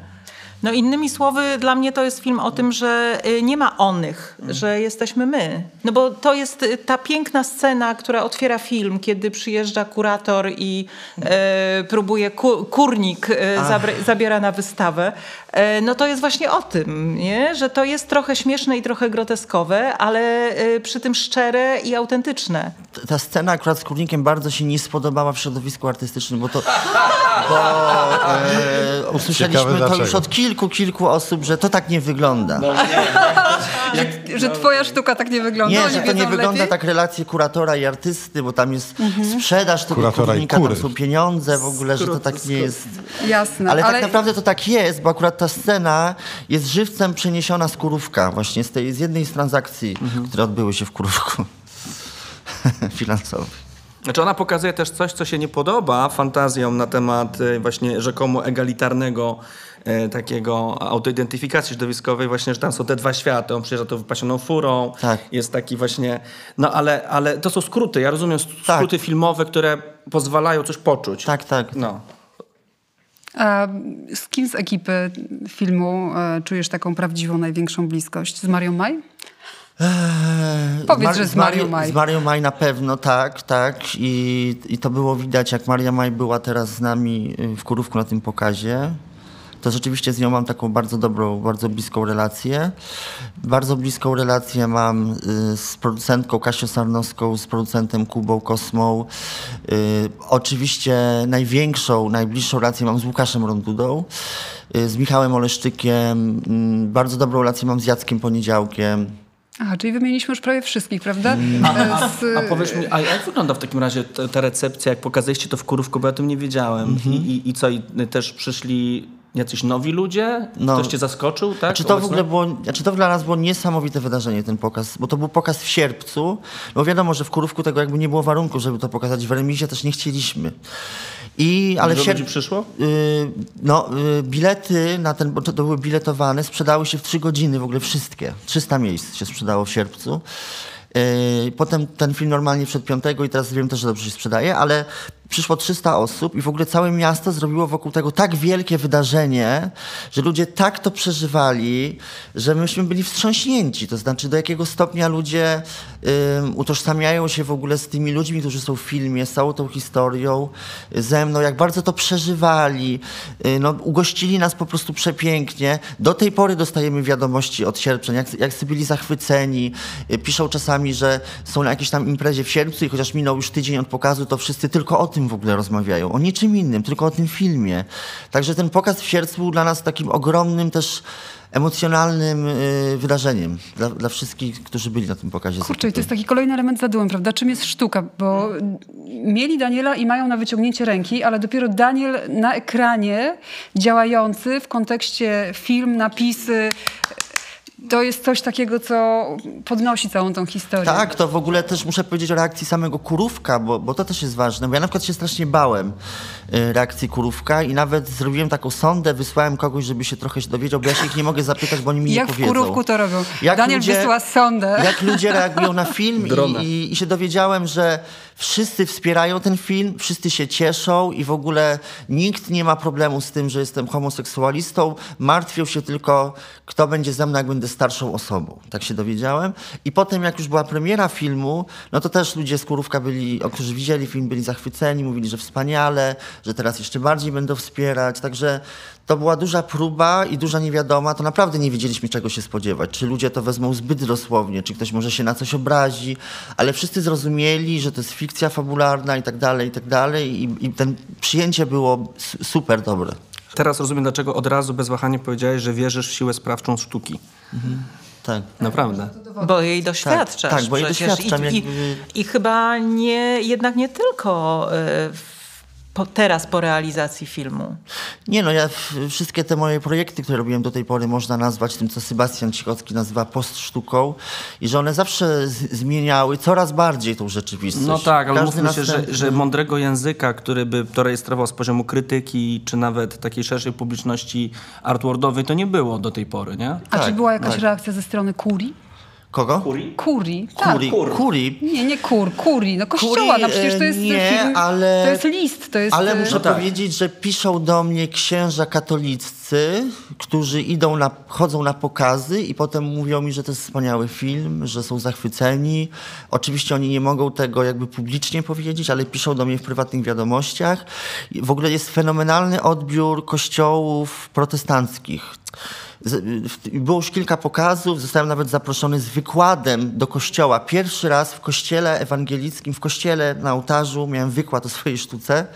No innymi słowy, dla mnie to jest film o tym, że y, nie ma onych, mm. że jesteśmy my. No bo to jest y, ta piękna scena, która otwiera film, kiedy przyjeżdża kurator i e, próbuje, ku, kurnik e, zabiera na wystawę. E, no to jest właśnie o tym, nie? że to jest trochę śmieszne i trochę groteskowe, ale e, przy tym szczere i autentyczne. Ta scena akurat z kurnikiem bardzo się nie spodobała w środowisku artystycznym, bo to bo, e, usłyszeliśmy to już od kilku, kilku osób, że to tak nie wygląda. No, nie, że, że twoja sztuka tak nie wygląda. Nie, że to nie wygląda tak relacje kuratora i artysty, bo tam jest mhm. sprzedaż tego kuratora kurnika, tam są pieniądze w ogóle, że to tak nie jest. Jasne. Ale, tak ale tak naprawdę to tak jest, bo akurat ta scena jest żywcem przeniesiona z Kurówka, właśnie z, tej, z jednej z transakcji, mhm. które odbyły się w Kurówku finansowych. Znaczy ona pokazuje też coś, co się nie podoba fantazjom na temat e, właśnie rzekomo egalitarnego takiego autoidentyfikacji środowiskowej, właśnie, że tam są te dwa światy, on przyjeżdża to wypasioną furą, tak. jest taki właśnie, no ale, ale to są skróty, ja rozumiem skróty tak. filmowe, które pozwalają coś poczuć. Tak, tak. No. A z kim z ekipy filmu e, czujesz taką prawdziwą, największą bliskość? Z Marią Maj? Eee, Powiedz, że z Marią Maj. Z Marią Maj na pewno, tak, tak. I, I to było widać, jak Maria Maj była teraz z nami y, w Kurówku na tym pokazie. To rzeczywiście z nią mam taką bardzo dobrą, bardzo bliską relację. Bardzo bliską relację mam y, z producentką Kasią Sarnowską, z producentem Kubą Kosmą. Y, oczywiście największą, najbliższą relację mam z Łukaszem Rondudą, z Michałem Oleszczykiem. Mm, bardzo dobrą relację mam z Jackiem Poniedziałkiem. Aha, czyli wymieniliśmy już prawie wszystkich, prawda? A, a, a, powiedz mi, a jak wygląda w takim razie ta recepcja, jak pokazaliście to w Kurówku, bo ja o tym nie wiedziałem. Mhm. I, i, I co, i też przyszli jacyś nowi ludzie? No. Ktoś cię zaskoczył, tak? Czy to w ogóle było, czy to dla nas było niesamowite wydarzenie, ten pokaz, bo to był pokaz w sierpcu, bo wiadomo, że w Kurówku tego jakby nie było warunku, żeby to pokazać, w Remizie też nie chcieliśmy. I, ale Dużo ludzi przyszło? Y, no, y, bilety na ten, bo to, to, były biletowane, sprzedały się w trzy godziny w ogóle wszystkie. 300 miejsc się sprzedało w sierpcu. Y, potem ten film normalnie przed piątego i teraz wiem też, że dobrze się sprzedaje, ale przyszło 300 osób i w ogóle całe miasto zrobiło wokół tego tak wielkie wydarzenie, że ludzie tak to przeżywali, że myśmy byli wstrząśnięci. To znaczy, do jakiego stopnia ludzie um, utożsamiają się w ogóle z tymi ludźmi, którzy są w filmie, z całą tą historią, ze mną, jak bardzo to przeżywali. Y, no, ugościli nas po prostu przepięknie. Do tej pory dostajemy wiadomości od sierpnia, jak, jak byli zachwyceni. Y, piszą czasami, że są na jakiejś tam imprezie w sierpcu i chociaż minął już tydzień od pokazu, to wszyscy tylko o tym tym w ogóle rozmawiają, o niczym innym, tylko o tym filmie. Także ten pokaz w siercu był dla nas takim ogromnym też emocjonalnym y, wydarzeniem dla, dla, wszystkich, którzy byli na tym pokazie. Kurczę, i to jest taki kolejny element zadułem, prawda? Czym jest sztuka? Bo mieli Daniela i mają na wyciągnięcie ręki, ale dopiero Daniel na ekranie działający w kontekście film, napisy, to jest coś takiego, co podnosi całą tą historię. Tak, to w ogóle też muszę powiedzieć o reakcji samego Kurówka, bo, bo to też jest ważne, bo ja na przykład się strasznie bałem reakcji Kurówka i nawet zrobiłem taką sondę, wysłałem kogoś, żeby się trochę się dowiedział, bo ja się ich nie mogę zapytać, bo oni mi jak nie powiedzą. Jak w Kurówku to robią? Jak Daniel ludzie, wysłał sondę. Jak ludzie reagują na film i, i, i się dowiedziałem, że wszyscy wspierają ten film, wszyscy się cieszą i w ogóle nikt nie ma problemu z tym, że jestem homoseksualistą. Martwią się tylko, kto będzie ze mną, jak będę starszą osobą. Tak się dowiedziałem. I potem, jak już była premiera filmu, no to też ludzie z Kurówka byli, o którzy widzieli film, byli zachwyceni, mówili, że wspaniale, że teraz jeszcze bardziej będą wspierać. Także to była duża próba i duża niewiadoma. To naprawdę nie wiedzieliśmy, czego się spodziewać. Czy ludzie to wezmą zbyt dosłownie, czy ktoś może się na coś obrazi, ale wszyscy zrozumieli, że to jest fikcja fabularna i tak dalej, i tak dalej. I, i ten przyjęcie było super dobre. Teraz rozumiem, dlaczego od razu bez wahania powiedziałeś, że wierzysz w siłę sprawczą sztuki. Mhm. Tak. Naprawdę. Bo jej doświadczasz. Tak, tak bo jej doświadczam. I, i, I, chyba nie, jednak nie tylko w po, teraz po realizacji filmu? Nie no, ja wszystkie te moje projekty, które robiłem do tej pory można nazwać tym, co Sebastian Cichocki nazywa postsztuką i że one zawsze zmieniały coraz bardziej tą rzeczywistość. No tak, ale mówmy się, że, że mądrego języka, który by to rejestrował z poziomu krytyki, czy nawet takiej szerszej publiczności artwordowej, to nie było do tej pory, nie? A tak, czy była jakaś tak. reakcja ze strony Kurii? Kogo? Kuri? Kuri. Tak. Kuri. Kur. Kuri. Nie, nie kur, Kuri. No kościoła, Kuri, no przecież to jest nie, film, ale, to jest list. To jest, ale muszę no tak. powiedzieć, że piszą do mnie księża katoliccy, którzy idą na, chodzą na pokazy i potem mówią mi, że to jest wspaniały film, że są zachwyceni. Oczywiście oni nie mogą tego jakby publicznie powiedzieć, ale piszą do mnie w prywatnych wiadomościach. W ogóle jest fenomenalny odbiór kościołów protestanckich. Było już kilka pokazów, zostałem nawet zaproszony z wykładem do kościoła. Pierwszy raz w kościele ewangelickim, w kościele na ołtarzu miałem wykład o swojej sztuce. E,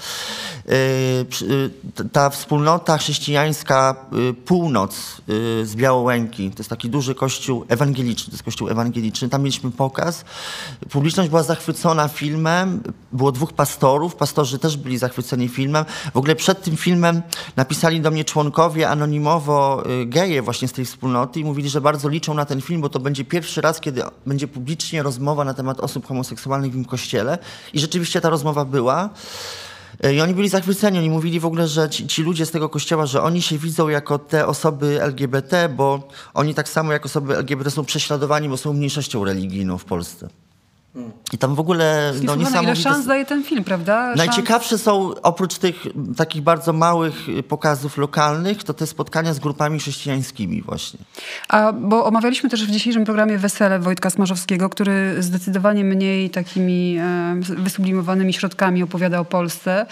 e, ta wspólnota chrześcijańska Północ z Białołęki, to jest taki duży kościół ewangeliczny, to jest kościół ewangeliczny, tam mieliśmy pokaz. Publiczność była zachwycona filmem, było dwóch pastorów, pastorzy też byli zachwyceni filmem. W ogóle przed tym filmem napisali do mnie członkowie anonimowo geje właśnie z tej wspólnoty i mówili, że bardzo liczą na ten film, bo to będzie pierwszy raz, kiedy będzie publicznie rozmowa na temat osób homoseksualnych w tym kościele. I rzeczywiście ta rozmowa była. I oni byli zachwyceni, oni mówili w ogóle, że ci, ci, ludzie z tego kościoła, że oni się widzą jako te osoby LGBT, bo oni tak samo jak osoby LGBT są prześladowani, bo są mniejszością religijną w Polsce. I tam w ogóle no, niesamowite... Ile szans daje ten film, prawda? Najciekawsze są, oprócz tych takich bardzo małych pokazów lokalnych, to te spotkania z grupami chrześcijańskimi właśnie. A, bo omawialiśmy też w dzisiejszym programie Wesele Wojtka Smarzowskiego, który zdecydowanie mniej takimi e, wysublimowanymi środkami opowiada o Polsce.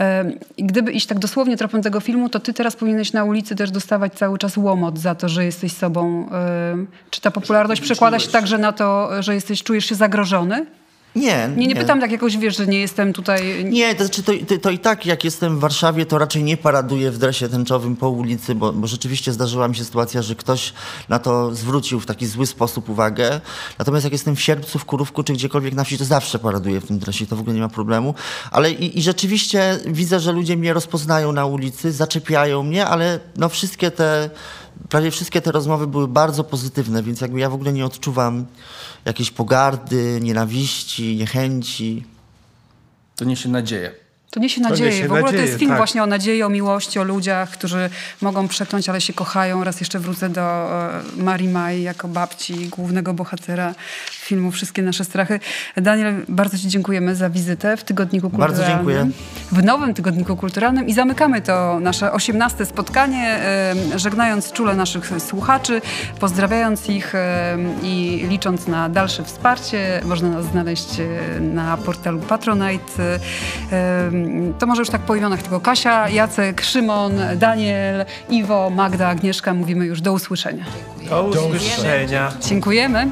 E, gdyby iść tak dosłownie tropem tego filmu, to ty teraz powinieneś na ulicy też dostawać cały czas łomot za to, że jesteś sobą. E, czy ta popularność przekłada się także na to, że jesteś, czujesz się zagrożony Nie, Nie, nie, nie pytam tak jakoś, wiesz, że nie jestem tutaj... Nie, to, znaczy to, to, to, i tak jak jestem w Warszawie, to raczej nie paraduję w dresie tęczowym po ulicy, bo, bo rzeczywiście zdarzyła mi się sytuacja, że ktoś na to zwrócił w taki zły sposób uwagę. Natomiast jak jestem w Sierpcu, w Kurówku czy gdziekolwiek na wsi, to zawsze paraduję w tym dresie, to w ogóle nie ma problemu. Ale i, i rzeczywiście widzę, że ludzie mnie rozpoznają na ulicy, zaczepiają mnie, ale no wszystkie te prawie wszystkie te rozmowy były bardzo pozytywne, więc jakby ja w ogóle nie odczuwam jakiejś pogardy, nienawiści, niechęci. To niesie nadzieję. To niesie nadzieję. To niesie w ogóle nadzieję, to jest film tak. właśnie o nadziei, o miłości, o ludziach, którzy mogą przekląć, ale się kochają. Raz jeszcze wrócę do e, Marii Maj jako babci głównego bohatera filmu Wszystkie nasze strachy. Daniel, bardzo Ci dziękujemy za wizytę w Tygodniku Kulturalnym. Bardzo dziękuję. W nowym Tygodniku Kulturalnym i zamykamy to nasze osiemnaste spotkanie, żegnając czule naszych słuchaczy, pozdrawiając ich i licząc na dalsze wsparcie. Można nas znaleźć e, na portalu Patronite. To może już tak po imionach tylko Kasia, Jacek, Szymon, Daniel, Iwo, Magda, Agnieszka. Mówimy już do usłyszenia. Do usłyszenia. Dziękujemy.